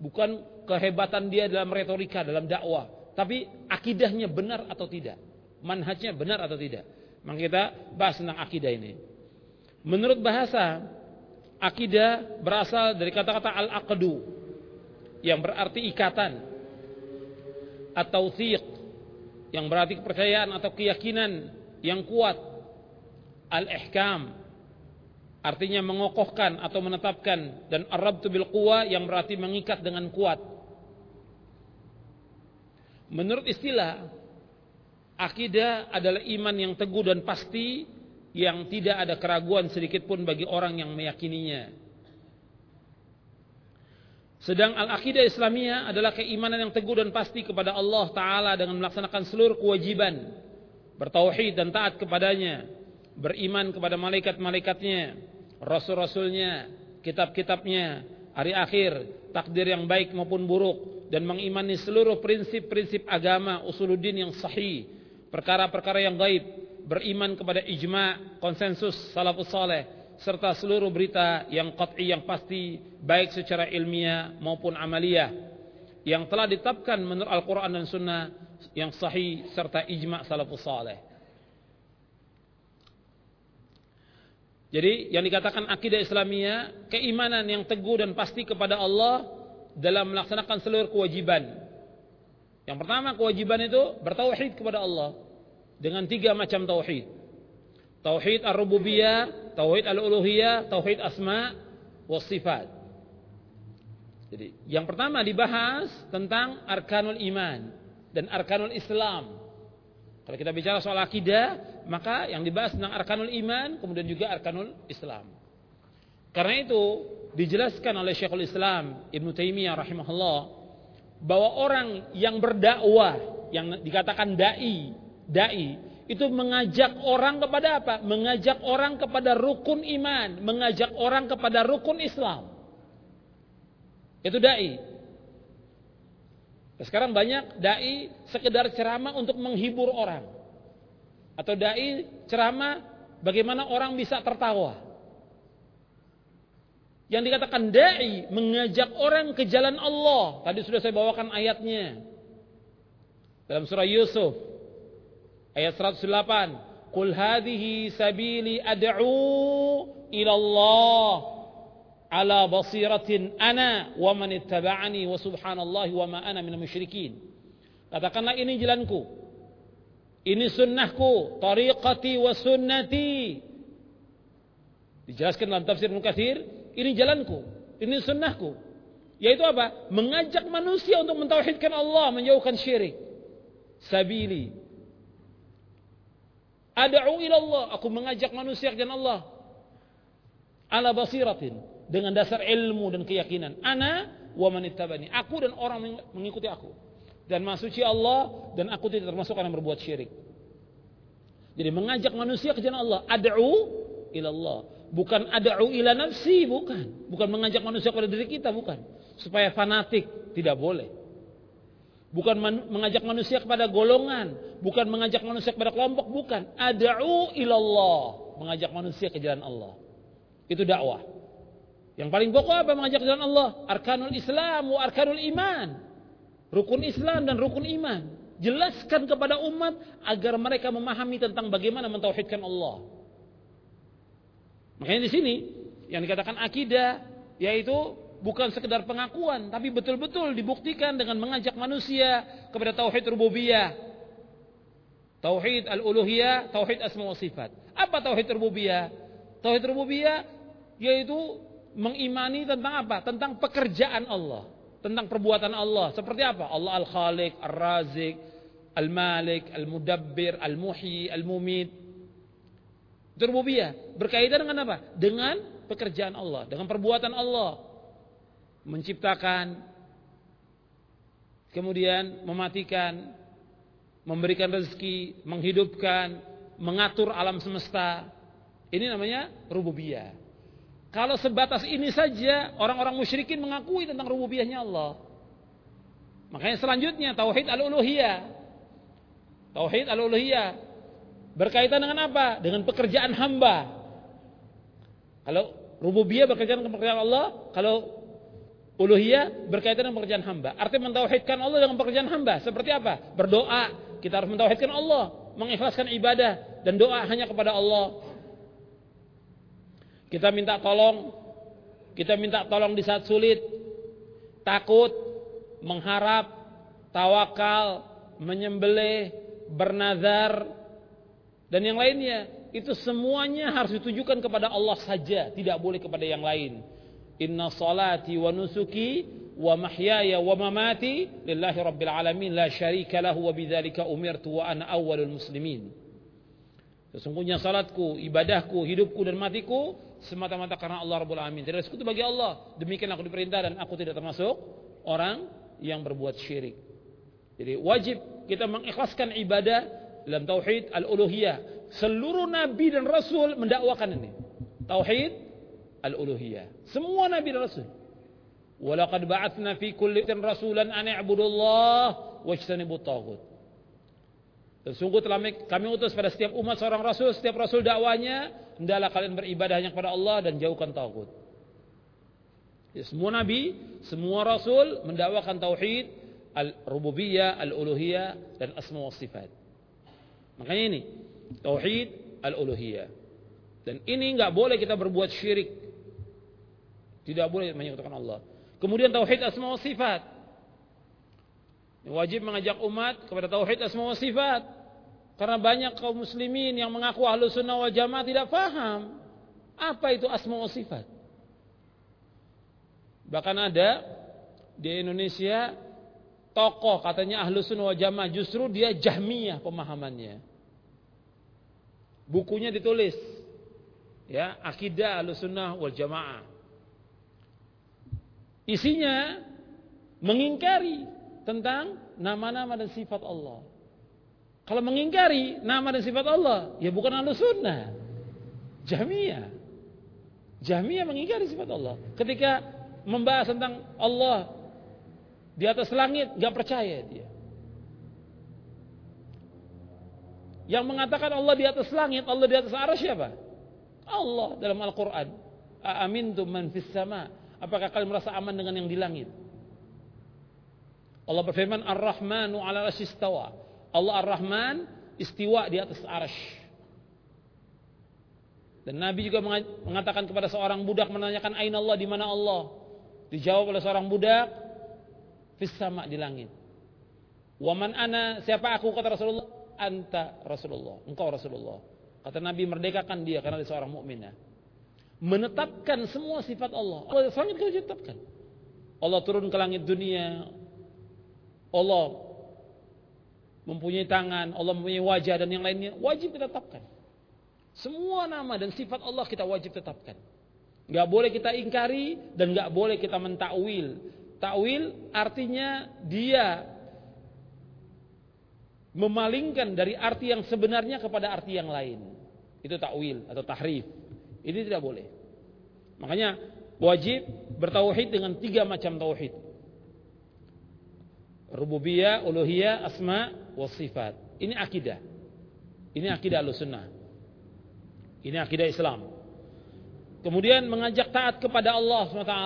Bukan kehebatan dia dalam retorika, dalam dakwah. Tapi akidahnya benar atau tidak? Manhajnya benar atau tidak? Maka kita bahas tentang akidah ini. Menurut bahasa Akidah berasal dari kata-kata al-aqdu yang berarti ikatan atau thiq yang berarti kepercayaan atau keyakinan yang kuat. Al-ihkam artinya mengokohkan atau menetapkan dan arabtu bil quwa yang berarti mengikat dengan kuat. Menurut istilah akidah adalah iman yang teguh dan pasti yang tidak ada keraguan sedikit pun bagi orang yang meyakininya. Sedang al-aqidah Islamiyah adalah keimanan yang teguh dan pasti kepada Allah Ta'ala dengan melaksanakan seluruh kewajiban. Bertauhid dan taat kepadanya. Beriman kepada malaikat-malaikatnya. Rasul-rasulnya. Kitab-kitabnya. Hari akhir. Takdir yang baik maupun buruk. Dan mengimani seluruh prinsip-prinsip agama usuluddin yang sahih. Perkara-perkara yang gaib beriman kepada ijma, konsensus salafus saleh serta seluruh berita yang qat'i yang pasti baik secara ilmiah maupun amaliyah yang telah ditetapkan menurut Al-Qur'an dan Sunnah yang sahih serta ijma salafus saleh. Jadi yang dikatakan akidah Islamiyah, keimanan yang teguh dan pasti kepada Allah dalam melaksanakan seluruh kewajiban. Yang pertama kewajiban itu bertauhid kepada Allah dengan tiga macam tauhid. Tauhid ar-rububiyah, tauhid al-uluhiyah, tauhid asma wa sifat. Jadi yang pertama dibahas tentang arkanul iman dan arkanul Islam. Kalau kita bicara soal akidah, maka yang dibahas tentang arkanul iman, kemudian juga arkanul Islam. Karena itu dijelaskan oleh Syekhul Islam Ibn Taimiyah rahimahullah bahwa orang yang berdakwah yang dikatakan dai, dai itu mengajak orang kepada apa? Mengajak orang kepada rukun iman, mengajak orang kepada rukun Islam. Itu dai. Sekarang banyak dai sekedar ceramah untuk menghibur orang. Atau dai ceramah bagaimana orang bisa tertawa. Yang dikatakan dai mengajak orang ke jalan Allah. Tadi sudah saya bawakan ayatnya. Dalam surah Yusuf ayat 108, "Qul hadhihi sabili ad'u ila Allah ala basiratin ana wa man ittaba'ani wa subhanallahi wa ma ana minal musyrikin. Katakanlah ini jalanku. Ini sunnahku, tariqati wa sunnati. Dijelaskan dalam tafsir Mukathir, ini jalanku, ini sunnahku. Yaitu apa? Mengajak manusia untuk mentauhidkan Allah, menjauhkan syirik. Sabili. Ad'u ila Allah, aku mengajak manusia ke Allah. Ala basiratin dengan dasar ilmu dan keyakinan. Ana wa manittabani. Aku dan orang mengikuti aku. Dan masuci Allah dan aku tidak termasuk orang yang berbuat syirik. Jadi mengajak manusia ke jalan Allah. Ad'u ilallah. Bukan ad'u ila nafsi, bukan. Bukan mengajak manusia kepada diri kita, bukan. Supaya fanatik, tidak boleh. Bukan mengajak manusia kepada golongan, bukan mengajak manusia kepada kelompok, bukan. Ad'u ilallah, mengajak manusia ke jalan Allah. Itu dakwah. Yang paling pokok apa mengajak jalan Allah? Arkanul Islam wa arkanul iman. Rukun Islam dan rukun iman. Jelaskan kepada umat agar mereka memahami tentang bagaimana mentauhidkan Allah. Makanya di sini yang dikatakan akidah yaitu bukan sekedar pengakuan tapi betul-betul dibuktikan dengan mengajak manusia kepada tauhid rububiyah. Tauhid al-uluhiyah, tauhid asma wa sifat. Apa tauhid rububiyah? Tauhid rububiyah yaitu mengimani tentang apa? Tentang pekerjaan Allah, tentang perbuatan Allah. Seperti apa? Allah Al-Khaliq, Ar-Razik, Al-Malik, Al-Mudabbir, Al-Muhyi, Al-Mumit. Rububiyah. Berkaitan dengan apa? Dengan pekerjaan Allah, dengan perbuatan Allah. Menciptakan, kemudian mematikan, memberikan rezeki, menghidupkan, mengatur alam semesta. Ini namanya rububiyah. Kalau sebatas ini saja orang-orang musyrikin mengakui tentang rububiyahnya Allah. Makanya selanjutnya tauhid al-uluhiyah. Tauhid al-uluhiyah berkaitan dengan apa? Dengan pekerjaan hamba. Kalau rububiyah berkaitan dengan pekerjaan Allah, kalau uluhiyah berkaitan dengan pekerjaan hamba. Artinya mentauhidkan Allah dengan pekerjaan hamba. Seperti apa? Berdoa, kita harus mentauhidkan Allah, mengikhlaskan ibadah dan doa hanya kepada Allah. Kita minta tolong, kita minta tolong di saat sulit, takut, mengharap, tawakal, menyembelih, bernazar, dan yang lainnya. Itu semuanya harus ditujukan kepada Allah saja, tidak boleh kepada yang lain. Inna salati wa nusuki wa mahyaya wa mamati lillahi rabbil alamin la syarika lahu wa bidzalika umirtu wa ana awwalul muslimin. Sesungguhnya salatku, ibadahku, hidupku dan matiku semata-mata karena Allah Rabbul Alamin. Tidak sekutu bagi Allah. Demikian aku diperintah dan aku tidak termasuk orang yang berbuat syirik. Jadi wajib kita mengikhlaskan ibadah dalam tauhid al-uluhiyah. Seluruh nabi dan rasul mendakwakan ini. Tauhid al-uluhiyah. Semua nabi dan rasul. Walaqad ba'atsna fi kulli rasulan an i'budullah wajtanibut taghut. Sungguh telah kami utus pada setiap umat seorang rasul, setiap rasul dakwanya, hendaklah kalian beribadah hanya kepada Allah dan jauhkan tauhid. Ya, semua nabi, semua rasul mendakwakan tauhid, al-rububiyah, al-uluhiyah dan asma wa sifat. Makanya ini tauhid al-uluhiyah. Dan ini nggak boleh kita berbuat syirik. Tidak boleh menyekutukan Allah. Kemudian tauhid asma wa sifat. Wajib mengajak umat kepada tauhid asma wa sifat. Karena banyak kaum muslimin yang mengaku ahlu sunnah wal jamaah tidak paham. Apa itu asma wa sifat? Bahkan ada di Indonesia tokoh katanya ahlu sunnah wal jamaah justru dia jahmiyah pemahamannya. Bukunya ditulis ya akidah ahlu sunnah wal jamaah. Isinya mengingkari tentang nama-nama dan sifat Allah. Kalau mengingkari nama dan sifat Allah, ya bukan ahlu sunnah. Jahmiyah. Jahmiyah mengingkari sifat Allah. Ketika membahas tentang Allah di atas langit, gak percaya dia. Yang mengatakan Allah di atas langit, Allah di atas arah siapa? Allah dalam Al-Quran. Aamintum man fis sama Apakah kalian merasa aman dengan yang di langit? Allah berfirman Ar-Rahmanu ala istawa. Allah Ar-Rahman istiwa di atas arash. Dan Nabi juga mengatakan kepada seorang budak menanyakan aina Allah di mana Allah? Dijawab oleh seorang budak fis sama di langit. Waman ana siapa aku kata Rasulullah? Anta Rasulullah. Engkau Rasulullah. Kata Nabi merdekakan dia karena dia seorang mukmin menetapkan semua sifat Allah. Allah sangat kita tetapkan. Allah turun ke langit dunia. Allah mempunyai tangan, Allah mempunyai wajah dan yang lainnya wajib kita tetapkan. Semua nama dan sifat Allah kita wajib tetapkan. Gak boleh kita ingkari dan gak boleh kita mentakwil. Takwil artinya dia memalingkan dari arti yang sebenarnya kepada arti yang lain. Itu takwil atau tahrif. Ini tidak boleh. Makanya wajib bertauhid dengan tiga macam tauhid. Rububiyah, uluhiyah, asma, wa sifat. Ini akidah. Ini akidah sunnah. Ini akidah Islam. Kemudian mengajak taat kepada Allah SWT.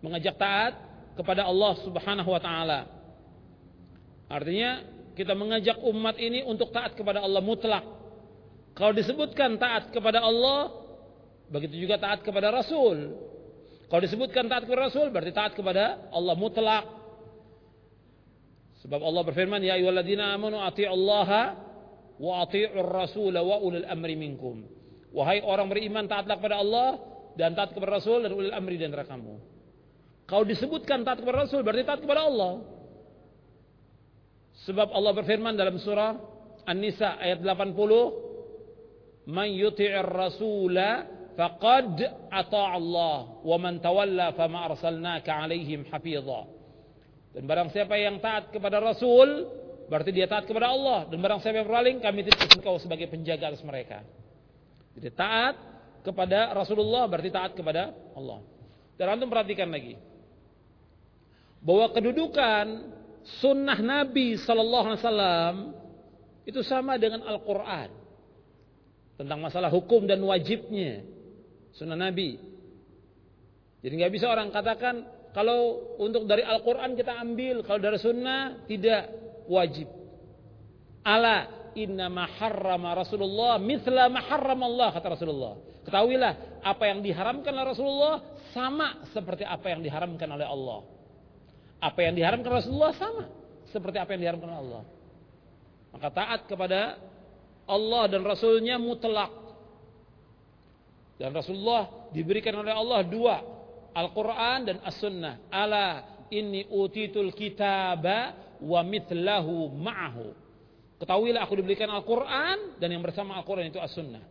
Mengajak taat kepada Allah Subhanahu wa taala. Artinya kita mengajak umat ini untuk taat kepada Allah mutlak. Kalau disebutkan taat kepada Allah, Begitu juga taat kepada Rasul. Kalau disebutkan taat kepada Rasul berarti taat kepada Allah mutlak. Sebab Allah berfirman, "Ya ayyuhalladzina amanu athi'ullaha wa athi'ur rasul wa ulil amri minkum." Wahai orang beriman taatlah kepada Allah dan taat kepada Rasul dan ulil amri dan kamu. Kalau disebutkan taat kepada Rasul berarti taat kepada Allah. Sebab Allah berfirman dalam surah An-Nisa ayat 80, "Man yuti'ir rasula faqad ata Allah wa man tawalla fama arsalnaka alaihim hafidha. Dan barang siapa yang taat kepada Rasul berarti dia taat kepada Allah. Dan barang siapa yang berpaling kami titip engkau sebagai penjaga atas mereka. Jadi taat kepada Rasulullah berarti taat kepada Allah. Dan antum perhatikan lagi bahwa kedudukan sunnah Nabi Sallallahu Alaihi Wasallam itu sama dengan Al-Quran tentang masalah hukum dan wajibnya sunnah Nabi. Jadi nggak bisa orang katakan kalau untuk dari Al-Quran kita ambil, kalau dari sunnah tidak wajib. Ala inna maharrama Rasulullah mithla maharram Allah kata Rasulullah. Ketahuilah apa yang diharamkan oleh Rasulullah sama seperti apa yang diharamkan oleh Allah. Apa yang diharamkan Rasulullah sama seperti apa yang diharamkan Allah. Maka taat kepada Allah dan Rasulnya mutlak dan Rasulullah diberikan oleh Allah dua, Al-Quran dan As-Sunnah. Ala inni utitul kitaba wa mitlahu ma'ahu. Ketahuilah aku diberikan Al-Quran dan yang bersama Al-Quran itu As-Sunnah.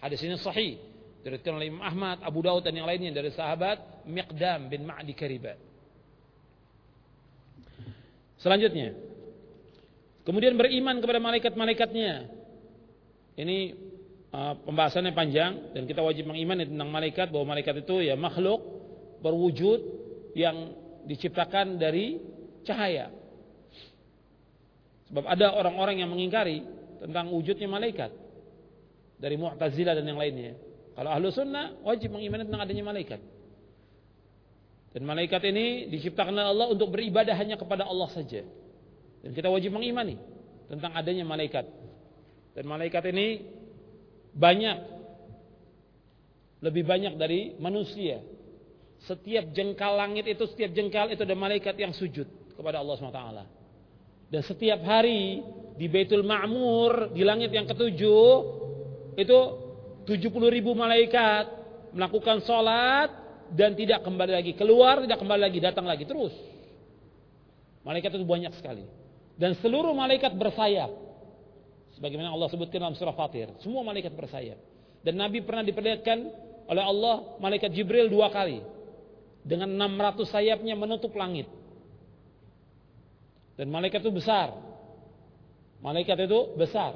Hadis ini sahih. Diriwayatkan oleh Imam Ahmad, Abu Daud dan yang lainnya dari sahabat Miqdam bin Ma'di Karibat. Selanjutnya, kemudian beriman kepada malaikat-malaikatnya. Ini uh, pembahasannya panjang dan kita wajib mengimani tentang malaikat bahwa malaikat itu ya makhluk berwujud yang diciptakan dari cahaya. Sebab ada orang-orang yang mengingkari tentang wujudnya malaikat dari Mu'tazilah dan yang lainnya. Kalau ahlu sunnah wajib mengimani tentang adanya malaikat. Dan malaikat ini diciptakan oleh Allah untuk beribadah hanya kepada Allah saja. Dan kita wajib mengimani tentang adanya malaikat. Dan malaikat ini banyak Lebih banyak dari manusia. Setiap jengkal langit itu, setiap jengkal itu ada malaikat yang sujud kepada Allah SWT. Dan setiap hari di Baitul Ma'mur, di langit yang ketujuh, itu 70 ribu malaikat melakukan sholat dan tidak kembali lagi. Keluar, tidak kembali lagi, datang lagi. Terus. Malaikat itu banyak sekali. Dan seluruh malaikat bersayap. Sebagaimana Allah sebutkan dalam surah Fatir. Semua malaikat bersayap. Dan Nabi pernah diperlihatkan oleh Allah malaikat Jibril dua kali dengan 600 sayapnya menutup langit. Dan malaikat itu besar. Malaikat itu besar.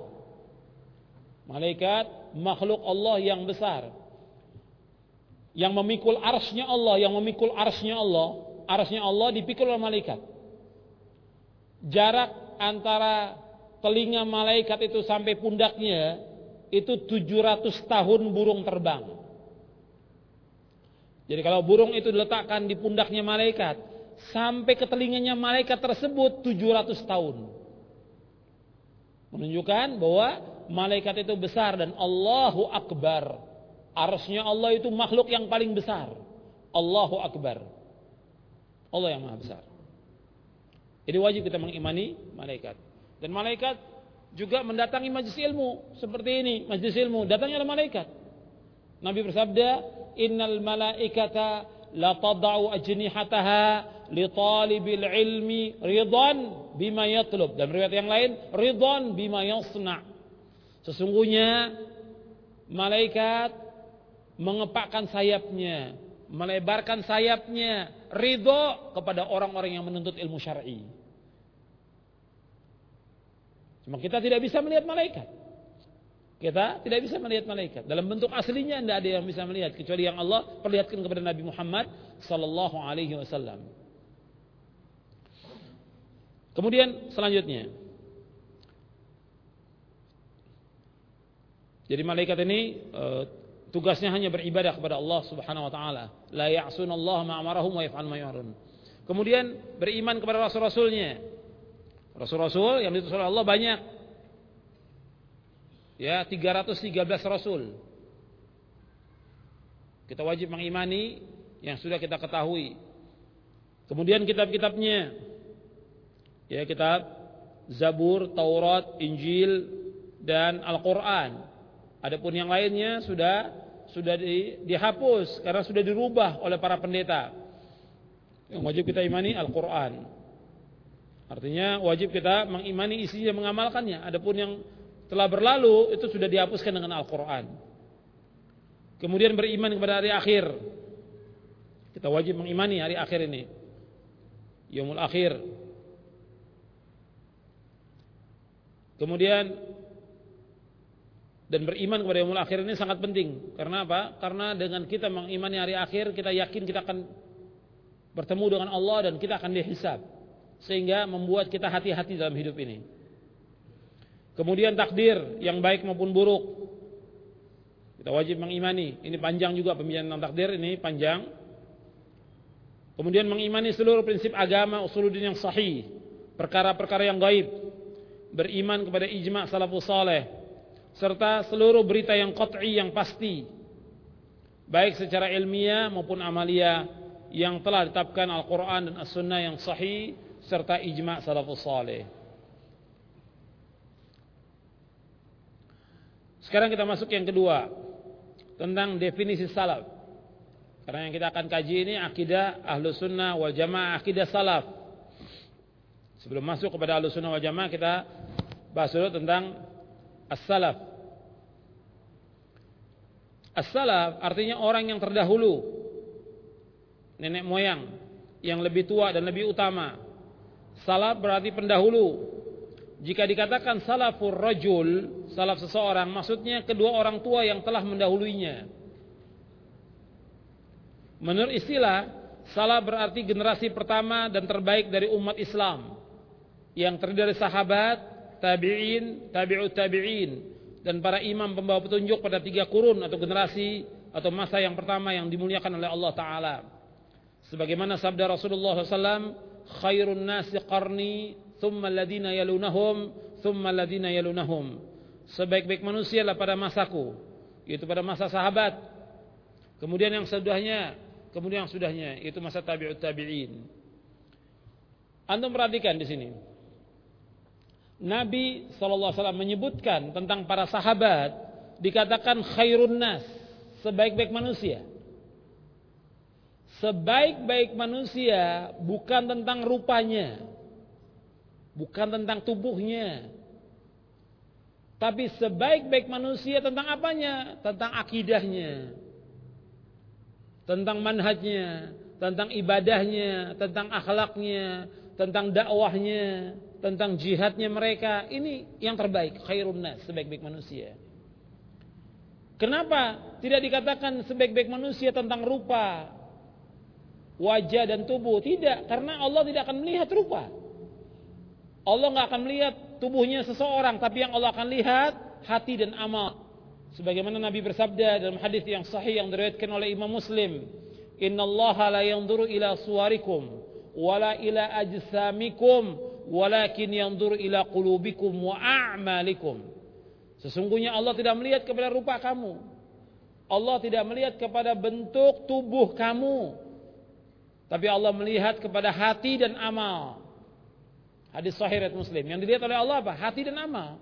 Malaikat makhluk Allah yang besar. Yang memikul arsnya Allah, yang memikul arsnya Allah, arsnya Allah dipikul oleh malaikat. Jarak antara telinga malaikat itu sampai pundaknya itu 700 tahun burung terbang. Jadi kalau burung itu diletakkan di pundaknya malaikat, sampai ke telinganya malaikat tersebut 700 tahun. Menunjukkan bahwa malaikat itu besar dan Allahu Akbar. Arsnya Allah itu makhluk yang paling besar. Allahu Akbar. Allah yang maha besar. Jadi wajib kita mengimani malaikat. Dan malaikat juga mendatangi majlis ilmu seperti ini, majlis ilmu datangnya oleh malaikat. Nabi bersabda, innal malaikata la tad'u ajnihataha li talibil ilmi ridan bima yatlub dan riwayat yang lain ridan bima yasna sesungguhnya malaikat mengepakkan sayapnya melebarkan sayapnya ridho kepada orang-orang yang menuntut ilmu syar'i cuma kita tidak bisa melihat malaikat kita tidak bisa melihat malaikat. Dalam bentuk aslinya tidak ada yang bisa melihat kecuali yang Allah perlihatkan kepada Nabi Muhammad sallallahu alaihi wasallam. Kemudian selanjutnya Jadi malaikat ini e, tugasnya hanya beribadah kepada Allah Subhanahu wa taala. La ya'sunallaha ma amarahum wa yaf'alun ma. Kemudian beriman kepada rasul-rasulnya. Rasul-rasul yang diutus oleh Allah banyak ya 313 rasul. Kita wajib mengimani yang sudah kita ketahui. Kemudian kitab-kitabnya ya kitab Zabur, Taurat, Injil dan Al-Qur'an. Adapun yang lainnya sudah sudah di, dihapus karena sudah dirubah oleh para pendeta. Yang wajib kita imani Al-Qur'an. Artinya wajib kita mengimani isinya mengamalkannya. Adapun yang telah berlalu itu sudah dihapuskan dengan Al-Quran. Kemudian beriman kepada hari akhir. Kita wajib mengimani hari akhir ini. Yomul akhir. Kemudian dan beriman kepada yomul akhir ini sangat penting. Karena apa? Karena dengan kita mengimani hari akhir, kita yakin kita akan bertemu dengan Allah dan kita akan dihisab. Sehingga membuat kita hati-hati dalam hidup ini. Kemudian takdir yang baik maupun buruk. Kita wajib mengimani. Ini panjang juga pembicaraan tentang takdir ini panjang. Kemudian mengimani seluruh prinsip agama usuluddin yang sahih, perkara-perkara yang gaib, beriman kepada ijma' salafus saleh, serta seluruh berita yang qat'i yang pasti, baik secara ilmiah maupun amalia yang telah ditetapkan Al-Qur'an dan As-Sunnah yang sahih serta ijma' salafus saleh. Sekarang kita masuk yang kedua tentang definisi salaf. Karena yang kita akan kaji ini akidah ahlu sunnah wal jamaah akidah salaf. Sebelum masuk kepada ahlu sunnah wal jamaah kita bahas dulu tentang as-salaf. As-salaf artinya orang yang terdahulu. Nenek moyang yang lebih tua dan lebih utama. Salaf berarti pendahulu. Jika dikatakan salafur rajul, salaf seseorang, maksudnya kedua orang tua yang telah mendahuluinya. Menurut istilah, salaf berarti generasi pertama dan terbaik dari umat Islam. Yang terdiri dari sahabat, tabi'in, tabi'ut tabi'in. Dan para imam pembawa petunjuk pada tiga kurun atau generasi atau masa yang pertama yang dimuliakan oleh Allah Ta'ala. Sebagaimana sabda Rasulullah SAW, khairun nasi qarni thumma alladhina yalunahum thumma alladhina yalunahum sebaik-baik manusia lah pada masaku yaitu pada masa sahabat Kemudian yang sudahnya, kemudian yang sudahnya itu masa tabi'ut tabi'in. Antum perhatikan di sini. Nabi SAW menyebutkan tentang para sahabat dikatakan khairun nas, sebaik-baik manusia. Sebaik-baik manusia bukan tentang rupanya, bukan tentang tubuhnya, tapi sebaik-baik manusia tentang apanya? Tentang akidahnya, tentang manhajnya, tentang ibadahnya, tentang akhlaknya, tentang dakwahnya, tentang jihadnya mereka. Ini yang terbaik, khairun nas, sebaik-baik manusia. Kenapa tidak dikatakan sebaik-baik manusia tentang rupa, wajah dan tubuh? Tidak, karena Allah tidak akan melihat rupa. Allah nggak akan melihat tubuhnya seseorang, tapi yang Allah akan lihat hati dan amal. Sebagaimana Nabi bersabda dalam hadis yang sahih yang diriwayatkan oleh Imam Muslim, "Inna Allah la yanzuru ila suwarikum wala ila ajsamikum, walakin yanzuru ila qulubikum wa a'malikum." Sesungguhnya Allah tidak melihat kepada rupa kamu. Allah tidak melihat kepada bentuk tubuh kamu. Tapi Allah melihat kepada hati dan amal. Hadis sahih Muslim. Yang dilihat oleh Allah apa? Hati dan amal.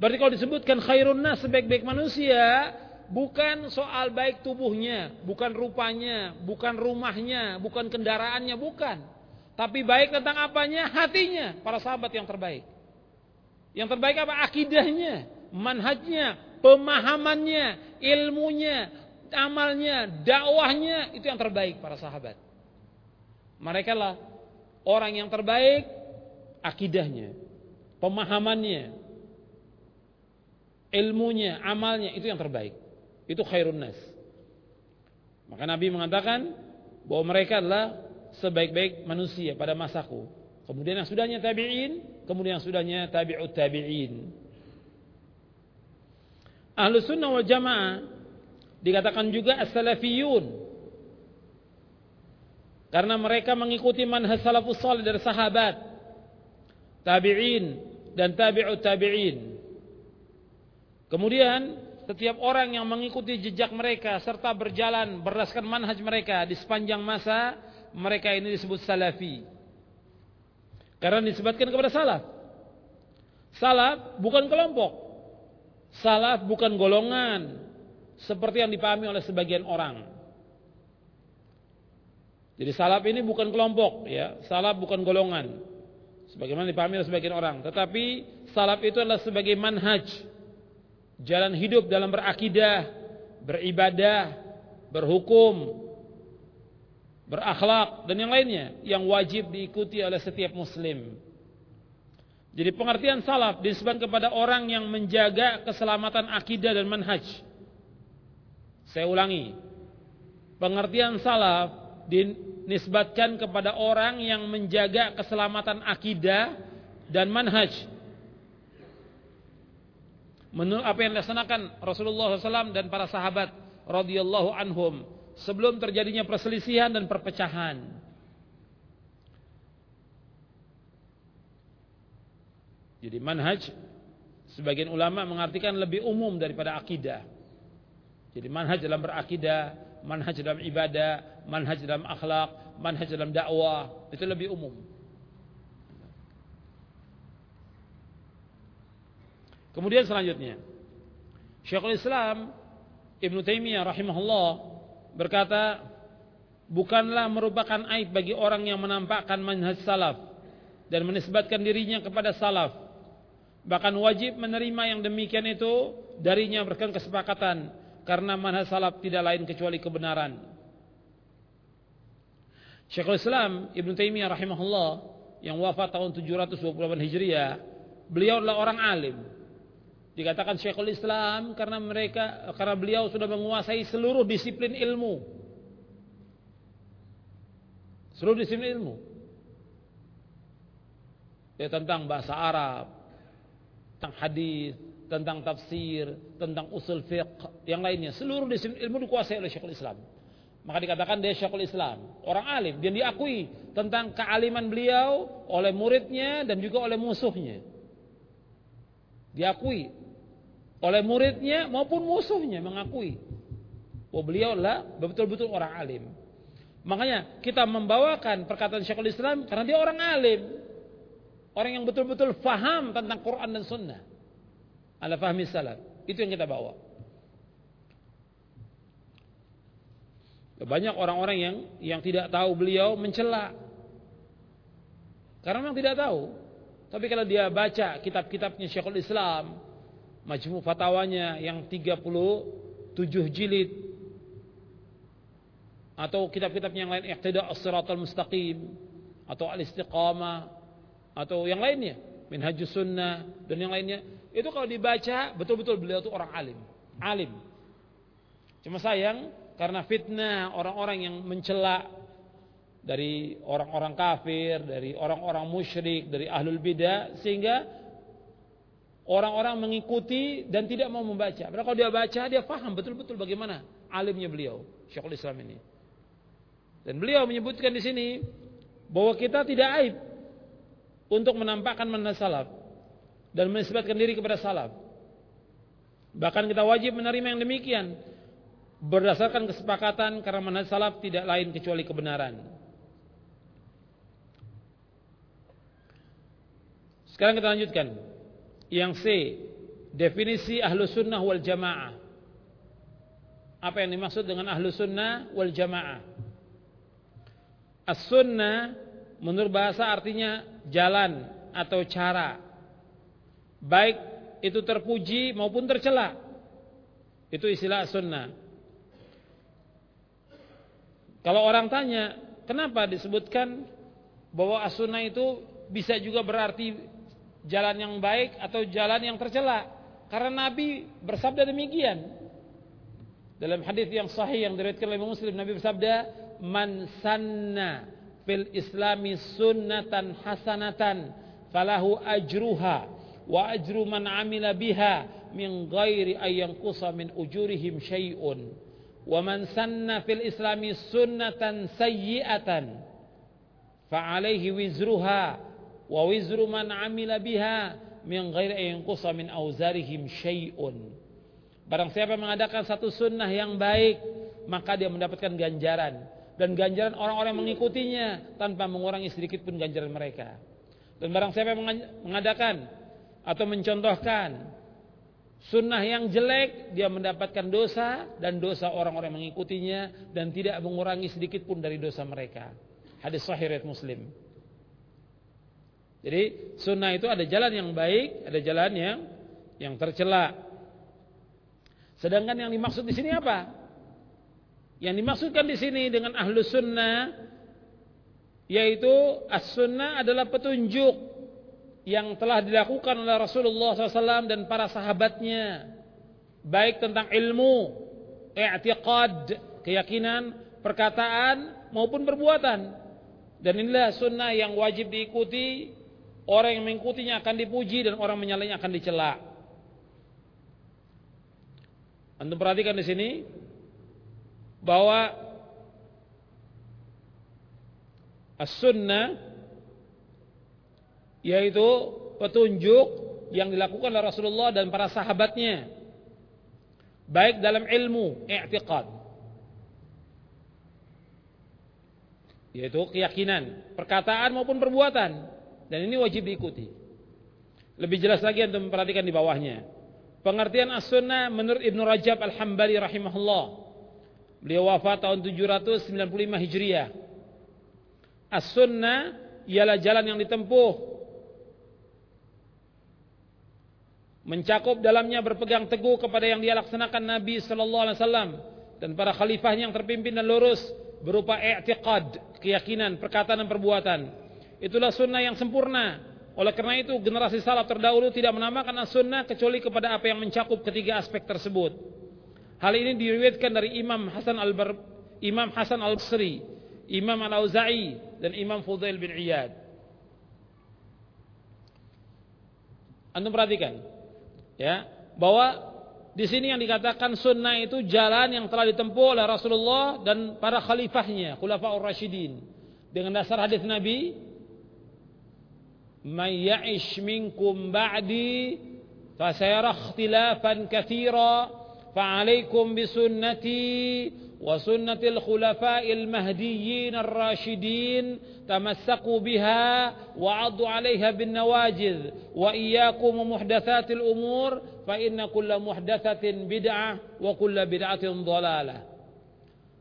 Berarti kalau disebutkan khairun nas sebaik-baik manusia, bukan soal baik tubuhnya, bukan rupanya, bukan rumahnya, bukan kendaraannya, bukan. Tapi baik tentang apanya? Hatinya, para sahabat yang terbaik. Yang terbaik apa? Akidahnya manhajnya, pemahamannya, ilmunya, amalnya, dakwahnya itu yang terbaik para sahabat. Mereka lah orang yang terbaik akidahnya, pemahamannya, ilmunya, amalnya itu yang terbaik. Itu khairun nas. Maka Nabi mengatakan bahwa mereka adalah sebaik-baik manusia pada masaku. Kemudian yang sudahnya tabi'in, kemudian yang sudahnya tabi'ut tabi'in. Ahlu sunnah wal jamaah dikatakan juga as-salafiyun. Karena mereka mengikuti manhaj salafus salih dari sahabat, tabi'in dan tabi'ut tabi'in. Kemudian setiap orang yang mengikuti jejak mereka serta berjalan berdasarkan manhaj mereka di sepanjang masa, mereka ini disebut salafi. Karena disebutkan kepada salaf. Salaf bukan kelompok, Salaf bukan golongan seperti yang dipahami oleh sebagian orang. Jadi salaf ini bukan kelompok ya, salaf bukan golongan. Sebagaimana dipahami oleh sebagian orang, tetapi salaf itu adalah sebagai manhaj jalan hidup dalam berakidah, beribadah, berhukum, berakhlak dan yang lainnya yang wajib diikuti oleh setiap muslim. Jadi pengertian salaf disebut kepada orang yang menjaga keselamatan akidah dan manhaj. Saya ulangi. Pengertian salaf dinisbatkan kepada orang yang menjaga keselamatan akidah dan manhaj. Menurut apa yang dilaksanakan Rasulullah SAW dan para sahabat radhiyallahu anhum sebelum terjadinya perselisihan dan perpecahan. Jadi manhaj sebagian ulama mengartikan lebih umum daripada akidah. Jadi manhaj dalam berakidah, manhaj dalam ibadah, manhaj dalam akhlak, manhaj dalam dakwah itu lebih umum. Kemudian selanjutnya Syekhul Islam Ibn Taimiyah rahimahullah berkata bukanlah merupakan aib bagi orang yang menampakkan manhaj salaf dan menisbatkan dirinya kepada salaf Bahkan wajib menerima yang demikian itu darinya berikan kesepakatan karena manhaj salaf tidak lain kecuali kebenaran. Syekhul Islam Ibn Taimiyah rahimahullah yang wafat tahun 728 Hijriah, beliau adalah orang alim. Dikatakan Syekhul Islam karena mereka karena beliau sudah menguasai seluruh disiplin ilmu. Seluruh disiplin ilmu. Ya, tentang bahasa Arab, tentang hadis, tentang tafsir, tentang usul fiqh, yang lainnya. Seluruh disiplin ilmu dikuasai oleh Syekhul Islam. Maka dikatakan dia Syekhul Islam, orang alim dan diakui tentang kealiman beliau oleh muridnya dan juga oleh musuhnya. Diakui oleh muridnya maupun musuhnya mengakui bahwa beliau adalah betul-betul orang alim. Makanya kita membawakan perkataan Syekhul Islam karena dia orang alim. Orang yang betul-betul faham tentang Quran dan Sunnah. Ala fahmi salaf. Itu yang kita bawa. Banyak orang-orang yang yang tidak tahu beliau mencela. Karena memang tidak tahu. Tapi kalau dia baca kitab-kitabnya Syekhul Islam, majmu fatwanya yang 37 jilid. Atau kitab-kitab yang lain Iqtida As-Siratal Mustaqim atau Al-Istiqamah atau yang lainnya Minhajus Sunnah dan yang lainnya. Itu kalau dibaca betul-betul beliau itu orang alim. Alim. Cuma sayang karena fitnah orang-orang yang mencela dari orang-orang kafir dari orang-orang musyrik dari ahlul bidah sehingga orang-orang mengikuti dan tidak mau membaca. Padahal kalau dia baca dia paham betul-betul bagaimana alimnya beliau Syekhul Islam ini. Dan beliau menyebutkan di sini bahwa kita tidak aib untuk menampakkan manhaj salaf dan menisbatkan diri kepada salaf. Bahkan kita wajib menerima yang demikian berdasarkan kesepakatan karena manhaj salaf tidak lain kecuali kebenaran. Sekarang kita lanjutkan. Yang C, definisi ahlu sunnah wal jamaah. Apa yang dimaksud dengan ahlu sunnah wal jamaah? As-sunnah menurut bahasa artinya jalan atau cara. Baik itu terpuji maupun tercela. Itu istilah as-sunnah. Kalau orang tanya, kenapa disebutkan bahwa as-sunnah itu bisa juga berarti jalan yang baik atau jalan yang tercela? Karena Nabi bersabda demikian. Dalam hadis yang sahih yang diriwayatkan oleh Muslim Nabi bersabda, man sanna fil islami sunnatan hasanatan falahu ajruha wa ajru man amila biha min ghairi ayyanqusa min ujurihim syai'un wa man sanna fil islami sunnatan sayyi'atan fa alaihi wizruha wa wizru man amila biha min ghairi ayyanqusa min auzarihim syai'un Barang siapa mengadakan satu sunnah yang baik maka dia mendapatkan ganjaran dan ganjaran orang-orang mengikutinya tanpa mengurangi sedikit pun ganjaran mereka. Dan barang siapa mengadakan atau mencontohkan sunnah yang jelek, dia mendapatkan dosa dan dosa orang-orang mengikutinya dan tidak mengurangi sedikit pun dari dosa mereka. Hadis sahih riwayat Muslim. Jadi sunnah itu ada jalan yang baik, ada jalan yang yang tercela. Sedangkan yang dimaksud di sini apa? Yang dimaksudkan di sini dengan ahlu sunnah yaitu as-sunnah adalah petunjuk yang telah dilakukan oleh Rasulullah SAW dan para sahabatnya baik tentang ilmu, i'tiqad, keyakinan, perkataan maupun perbuatan. Dan inilah sunnah yang wajib diikuti. Orang yang mengikutinya akan dipuji dan orang menyalahnya akan dicela. Antum perhatikan di sini bahwa as-sunnah yaitu petunjuk yang dilakukan oleh Rasulullah dan para sahabatnya baik dalam ilmu i'tiqad yaitu keyakinan perkataan maupun perbuatan dan ini wajib diikuti lebih jelas lagi untuk memperhatikan di bawahnya pengertian as-sunnah menurut Ibnu Rajab Al-Hambali rahimahullah Beliau wafat tahun 795 Hijriah. As-sunnah ialah jalan yang ditempuh mencakup dalamnya berpegang teguh kepada yang dia laksanakan Nabi sallallahu alaihi wasallam dan para khalifahnya yang terpimpin dan lurus berupa i'tiqad, keyakinan, perkataan dan perbuatan. Itulah sunnah yang sempurna. Oleh karena itu generasi salaf terdahulu tidak menamakan as-sunnah kecuali kepada apa yang mencakup ketiga aspek tersebut. Hal ini diriwayatkan dari Imam Hasan al -Bar, Imam Hasan al Basri, Imam Al Auza'i dan Imam Fudail bin Iyad. Anda perhatikan, ya, bahwa di sini yang dikatakan sunnah itu jalan yang telah ditempuh oleh Rasulullah dan para khalifahnya, khulafaur rasyidin. Dengan dasar hadis Nabi, "May ya'ish minkum ba'di fasayara ikhtilafan katsira Fa'alaikum bisunnati wa sunnatil khulafa'il mahdiyyin ar-rasyidin tamassaku biha wa 'addu 'alaiha bin nawajid wa iyyakum muhdatsatil umur fa inna kulla muhdatsatin bid'ah wa kulla bid'atin dhalalah.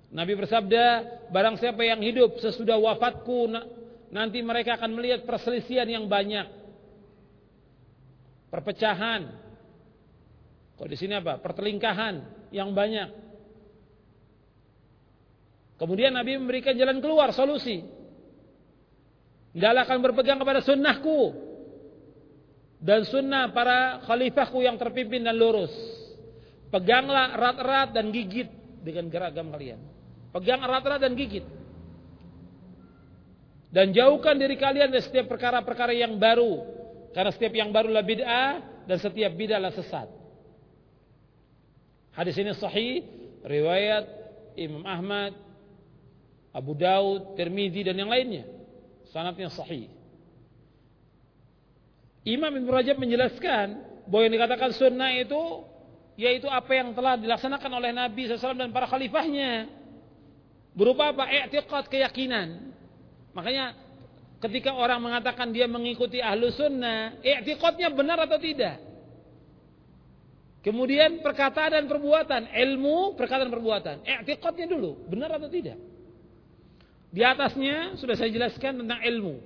Nabi bersabda, barang siapa yang hidup sesudah wafatku nanti mereka akan melihat perselisihan yang banyak. Perpecahan. Kok di sini apa? Pertelingkahan yang banyak. Kemudian Nabi memberikan jalan keluar, solusi. Tidaklah akan berpegang kepada sunnahku. Dan sunnah para khalifahku yang terpimpin dan lurus. Peganglah erat-erat dan gigit dengan geragam kalian. Pegang erat-erat dan gigit. Dan jauhkan diri kalian dari setiap perkara-perkara yang baru. Karena setiap yang baru adalah bid'ah dan setiap bid'ah adalah sesat. Hadis ini sahih, riwayat Imam Ahmad, Abu Daud, Tirmidzi dan yang lainnya. Sanatnya sahih. Imam Ibn Rajab menjelaskan bahwa yang dikatakan sunnah itu yaitu apa yang telah dilaksanakan oleh Nabi SAW dan para khalifahnya. Berupa apa? I'tiqad keyakinan. Makanya ketika orang mengatakan dia mengikuti ahlu sunnah, i'tiqadnya benar atau tidak? Kemudian perkataan dan perbuatan, ilmu, perkataan dan perbuatan. I'tiqadnya dulu, benar atau tidak? Di atasnya sudah saya jelaskan tentang ilmu.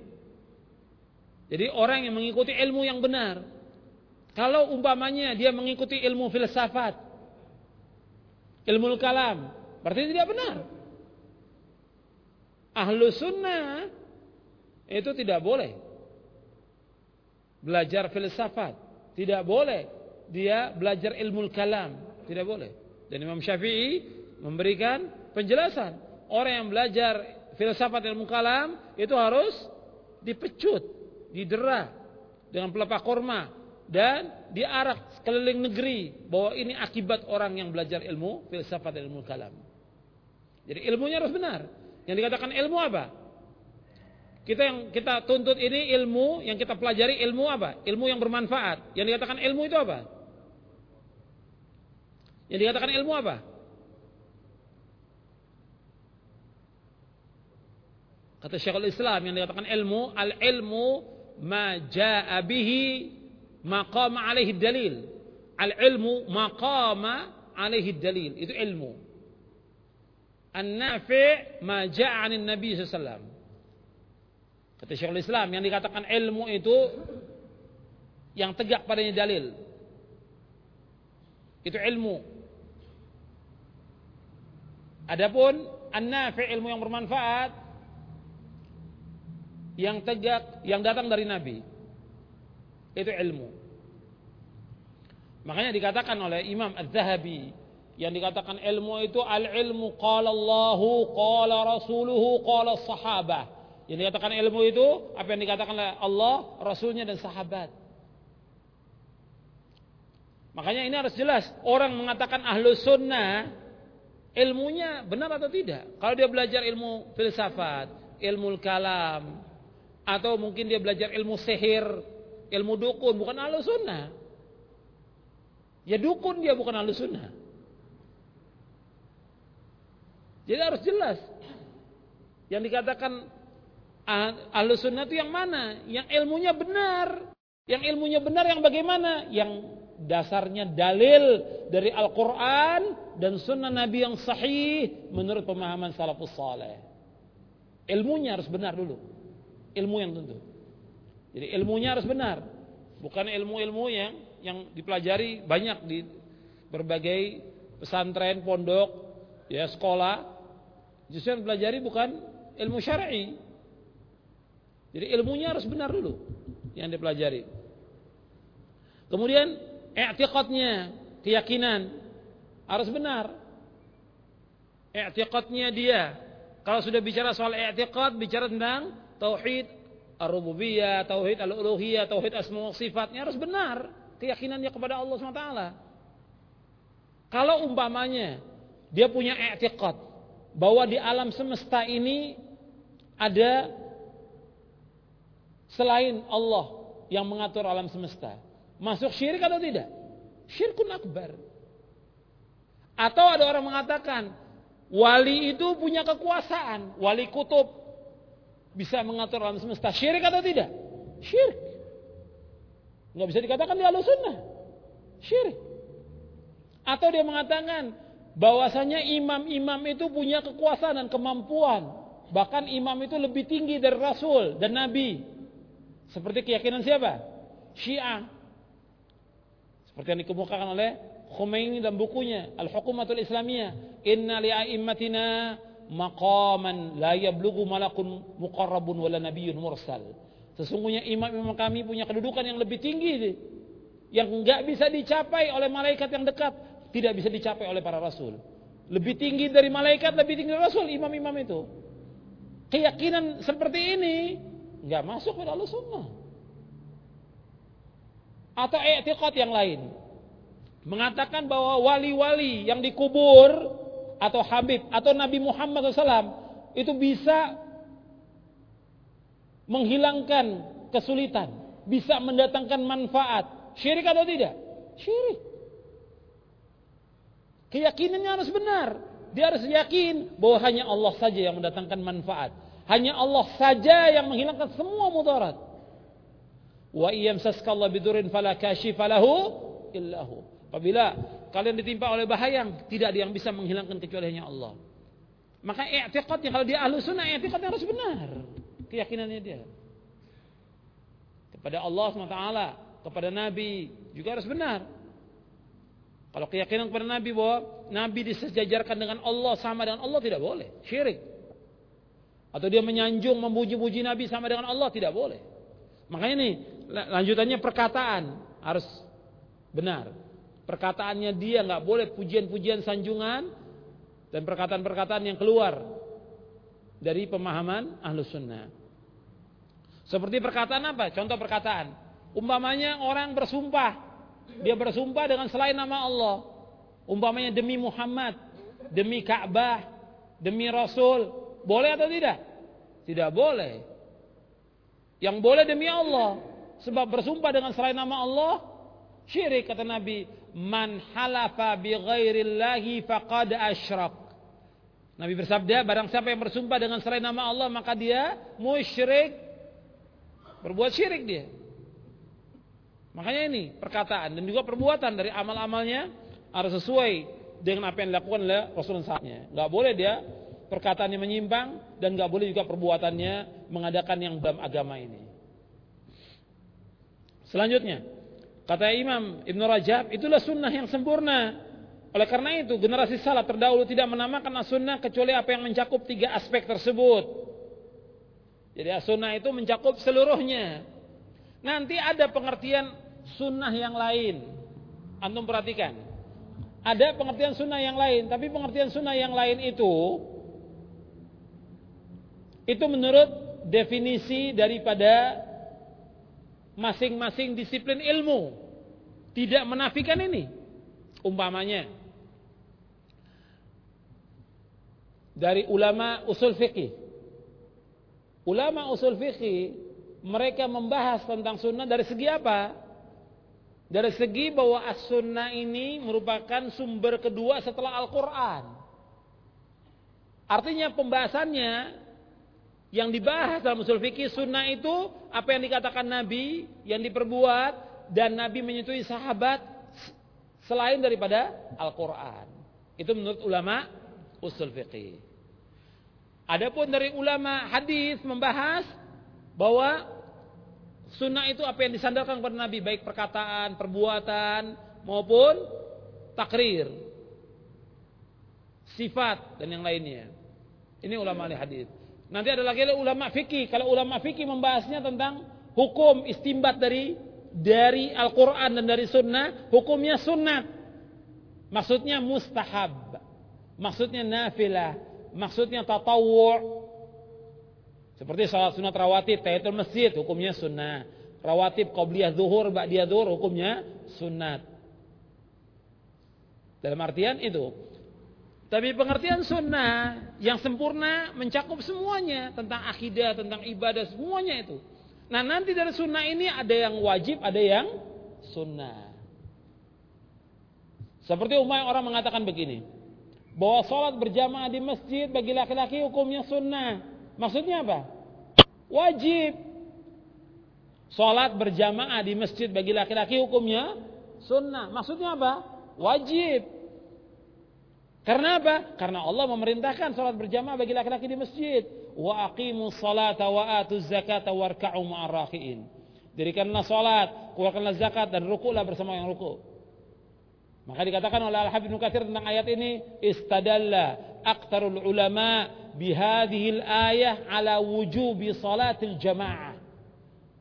Jadi orang yang mengikuti ilmu yang benar. Kalau umpamanya dia mengikuti ilmu filsafat, ilmu kalam, berarti tidak benar. Ahlu sunnah itu tidak boleh belajar filsafat, tidak boleh dia belajar ilmu kalam, tidak boleh. Dan Imam Syafi'i memberikan penjelasan, orang yang belajar filsafat ilmu kalam itu harus dipecut, didera dengan pelepah korma dan diarak sekeliling negeri bahwa ini akibat orang yang belajar ilmu filsafat ilmu kalam. Jadi ilmunya harus benar. Yang dikatakan ilmu apa? Kita yang kita tuntut ini ilmu, yang kita pelajari ilmu apa? Ilmu yang bermanfaat. Yang dikatakan ilmu itu apa? Yang dikatakan ilmu apa? Kata Syekhul Islam yang dikatakan ilmu, al-ilmu ma jaa bihi maqama alaihi dalil. Al-ilmu maqama alaihi dalil. Itu ilmu. An-nafi' ma jaa 'anil Nabi sallallahu Kata Syekhul Islam yang dikatakan ilmu itu yang tegak padanya dalil. Itu ilmu. Adapun an-nafi' ilmu yang bermanfaat yang tegak yang datang dari Nabi. Itu ilmu. Makanya dikatakan oleh Imam Az-Zahabi yang dikatakan ilmu itu al-ilmu qala Allahu qala rasuluhu qala sahabah. Yang dikatakan ilmu itu apa yang dikatakan Allah, Rasulnya dan sahabat. Makanya ini harus jelas. Orang mengatakan ahlu sunnah, ilmunya benar atau tidak. Kalau dia belajar ilmu filsafat, ilmu kalam, atau mungkin dia belajar ilmu sihir, ilmu dukun, bukan ahlu sunnah. Ya dukun dia bukan ahlu sunnah. Jadi harus jelas. Yang dikatakan ahlu sunnah itu yang mana? Yang ilmunya benar. Yang ilmunya benar yang bagaimana? Yang dasarnya dalil dari Al-Quran dan sunnah Nabi yang sahih menurut pemahaman salafus saleh. Ilmunya harus benar dulu ilmu yang tentu. Jadi ilmunya harus benar, bukan ilmu-ilmu yang yang dipelajari banyak di berbagai pesantren, pondok, ya sekolah. Justru yang dipelajari bukan ilmu syar'i. Jadi ilmunya harus benar dulu yang dipelajari. Kemudian i'tiqadnya, keyakinan harus benar. I'tiqadnya dia. Kalau sudah bicara soal i'tiqad, bicara tentang tauhid ar-rububiyah, tauhid al-uluhiyah, tauhid asma sifatnya harus benar keyakinannya kepada Allah SWT. Kalau umpamanya dia punya i'tiqad bahwa di alam semesta ini ada selain Allah yang mengatur alam semesta. Masuk syirik atau tidak? Syirkun akbar. Atau ada orang mengatakan wali itu punya kekuasaan, wali kutub bisa mengatur alam semesta. Syirik atau tidak? Syirik. Nggak bisa dikatakan di alus sunnah. Syirik. Atau dia mengatakan bahwasanya imam-imam itu punya kekuasaan dan kemampuan. Bahkan imam itu lebih tinggi dari Rasul dan Nabi. Seperti keyakinan siapa? Syiah. Seperti yang dikemukakan oleh Khomeini dalam bukunya Al-Hukumatul Islamiyah. Inna li'a'immatina maqaman la yablughu malakun muqarrabun wala nabiyyun mursal. Sesungguhnya imam-imam kami punya kedudukan yang lebih tinggi yang enggak bisa dicapai oleh malaikat yang dekat, tidak bisa dicapai oleh para rasul. Lebih tinggi dari malaikat, lebih tinggi dari rasul imam-imam itu. Keyakinan seperti ini enggak masuk pada sunnah. Atau i'tiqad yang lain. Mengatakan bahwa wali-wali yang dikubur atau Habib atau Nabi Muhammad SAW itu bisa menghilangkan kesulitan, bisa mendatangkan manfaat. Syirik atau tidak? Syirik. Keyakinannya harus benar. Dia harus yakin bahwa hanya Allah saja yang mendatangkan manfaat. Hanya Allah saja yang menghilangkan semua mudarat. Wa iyam saskallah bidurin fala kashifalahu illahu. Apabila kalian ditimpa oleh bahaya yang tidak ada yang bisa menghilangkan kecuali hanya Allah. Maka i'tiqadnya kalau dia ahlu sunnah i'tiqadnya harus benar. Keyakinannya dia. Kepada Allah SWT, kepada Nabi juga harus benar. Kalau keyakinan kepada Nabi bahwa Nabi disejajarkan dengan Allah sama dengan Allah tidak boleh. Syirik. Atau dia menyanjung, memuji-muji Nabi sama dengan Allah tidak boleh. Makanya ini lanjutannya perkataan harus benar. Perkataannya dia nggak boleh pujian-pujian sanjungan dan perkataan-perkataan yang keluar dari pemahaman ahlus sunnah. Seperti perkataan apa? Contoh perkataan. Umpamanya orang bersumpah. Dia bersumpah dengan selain nama Allah. Umpamanya demi Muhammad. Demi Ka'bah. Demi Rasul. Boleh atau tidak? Tidak boleh. Yang boleh demi Allah. Sebab bersumpah dengan selain nama Allah. Syirik kata Nabi man halafa bi ghairillahi faqad asyrak. Nabi bersabda, barang siapa yang bersumpah dengan selain nama Allah maka dia musyrik. Berbuat syirik dia. Makanya ini perkataan dan juga perbuatan dari amal-amalnya harus sesuai dengan apa yang dilakukan oleh Rasulullah SAW. Gak boleh dia perkataannya menyimpang dan gak boleh juga perbuatannya mengadakan yang dalam agama ini. Selanjutnya, Kata Imam Ibn Rajab, itulah sunnah yang sempurna. Oleh karena itu, generasi salaf terdahulu tidak menamakan as-sunnah kecuali apa yang mencakup tiga aspek tersebut. Jadi as-sunnah itu mencakup seluruhnya. Nanti ada pengertian sunnah yang lain. Antum perhatikan. Ada pengertian sunnah yang lain, tapi pengertian sunnah yang lain itu itu menurut definisi daripada masing-masing disiplin ilmu tidak menafikan ini. Umpamanya dari ulama usul fikih. Ulama usul fikih mereka membahas tentang sunnah dari segi apa? Dari segi bahwa as-sunnah ini merupakan sumber kedua setelah Al-Quran. Artinya pembahasannya yang dibahas dalam usul fikih sunnah itu apa yang dikatakan Nabi, yang diperbuat dan Nabi menyetujui sahabat selain daripada Al-Qur'an. Itu menurut ulama usul fikih. Adapun dari ulama hadis membahas bahwa sunnah itu apa yang disandarkan kepada Nabi baik perkataan, perbuatan maupun takrir, sifat dan yang lainnya. Ini ulama hadis. Nanti ada lagi ulama fikih. Kalau ulama fikih membahasnya tentang hukum istimbat dari dari Al-Quran dan dari Sunnah, hukumnya sunnah. Maksudnya mustahab. Maksudnya nafilah. Maksudnya tatawu' Seperti salat sunat rawatib, tahiyatul masjid, hukumnya sunnah. Rawatib qabliyah zuhur, ba'diyah zuhur, hukumnya sunnat. Dalam artian itu. Tapi pengertian sunnah yang sempurna mencakup semuanya tentang akidah, tentang ibadah, semuanya itu. Nah nanti dari sunnah ini ada yang wajib, ada yang sunnah. Seperti umumnya orang mengatakan begini, bahwa sholat berjamaah di masjid bagi laki-laki hukumnya sunnah. Maksudnya apa? Wajib. Sholat berjamaah di masjid bagi laki-laki hukumnya sunnah. Maksudnya apa? Wajib. Karena apa? Karena Allah memerintahkan sholat berjamaah bagi laki-laki di masjid. Wa aqimu salata wa atu zakata warka'u ma'arraki'in. Dirikanlah sholat, keluarkanlah zakat dan rukulah bersama yang ruku. Maka dikatakan oleh Al-Habib Nukathir tentang ayat ini istadalla aktarul ulama bihadhil ayah ala wujubi salatil jamaah.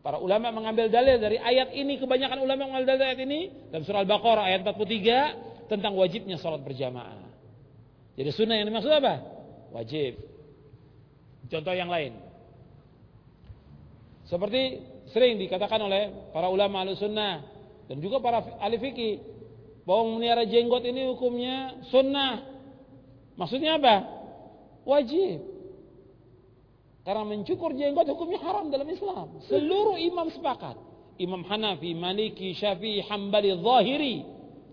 Para ulama mengambil dalil dari ayat ini kebanyakan ulama mengambil dalil dari ayat ini dalam surah Al-Baqarah ayat 43 tentang wajibnya salat berjamaah. Jadi sunnah yang dimaksud apa? Wajib. Contoh yang lain. Seperti sering dikatakan oleh para ulama al-sunnah dan juga para ahli fikih bahwa memelihara jenggot ini hukumnya sunnah. Maksudnya apa? Wajib. Karena mencukur jenggot hukumnya haram dalam Islam. Seluruh imam sepakat. Imam Hanafi, Maliki, Syafi'i, Hambali, Zahiri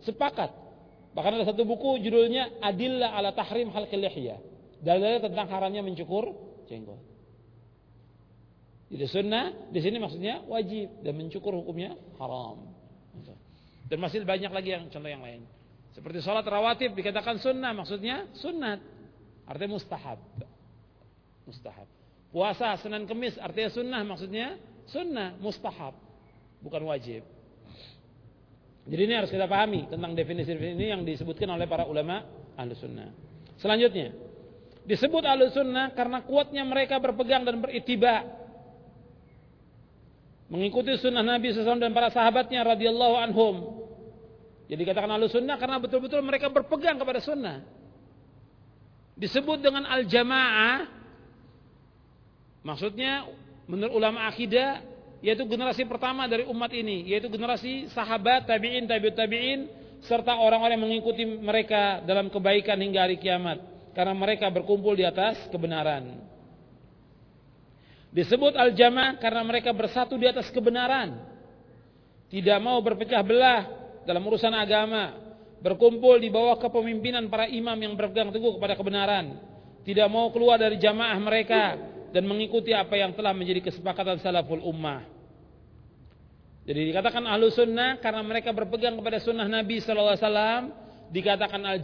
sepakat. Bahkan ada satu buku judulnya Adillah ala Tahrim Halqil Lihya. Dalilnya tentang haramnya mencukur jenggot. Jadi sunnah di sini maksudnya wajib dan mencukur hukumnya haram. Dan masih banyak lagi yang contoh yang lain. Seperti sholat rawatib dikatakan sunnah, maksudnya sunat. Artinya mustahab. Mustahab. Puasa Senin Kemis artinya sunnah, maksudnya sunnah, mustahab. Bukan wajib. Jadi ini harus kita pahami tentang definisi-definisi ini yang disebutkan oleh para ulama ahlu sunnah. Selanjutnya, disebut ahlu sunnah karena kuatnya mereka berpegang dan beritiba mengikuti sunnah Nabi SAW dan para sahabatnya radhiyallahu anhum. Jadi katakan ahlu sunnah karena betul-betul mereka berpegang kepada sunnah. Disebut dengan al-jamaah. Maksudnya menurut ulama akidah yaitu generasi pertama dari umat ini, yaitu generasi sahabat, tabi'in, tabi'ut tabi'in serta orang-orang yang mengikuti mereka dalam kebaikan hingga hari kiamat karena mereka berkumpul di atas kebenaran. Disebut al-jamaah karena mereka bersatu di atas kebenaran. Tidak mau berpecah belah dalam urusan agama, berkumpul di bawah kepemimpinan para imam yang berpegang teguh kepada kebenaran, tidak mau keluar dari jamaah mereka dan mengikuti apa yang telah menjadi kesepakatan salaful ummah. Jadi dikatakan ahlu sunnah karena mereka berpegang kepada sunnah Nabi wasallam, dikatakan al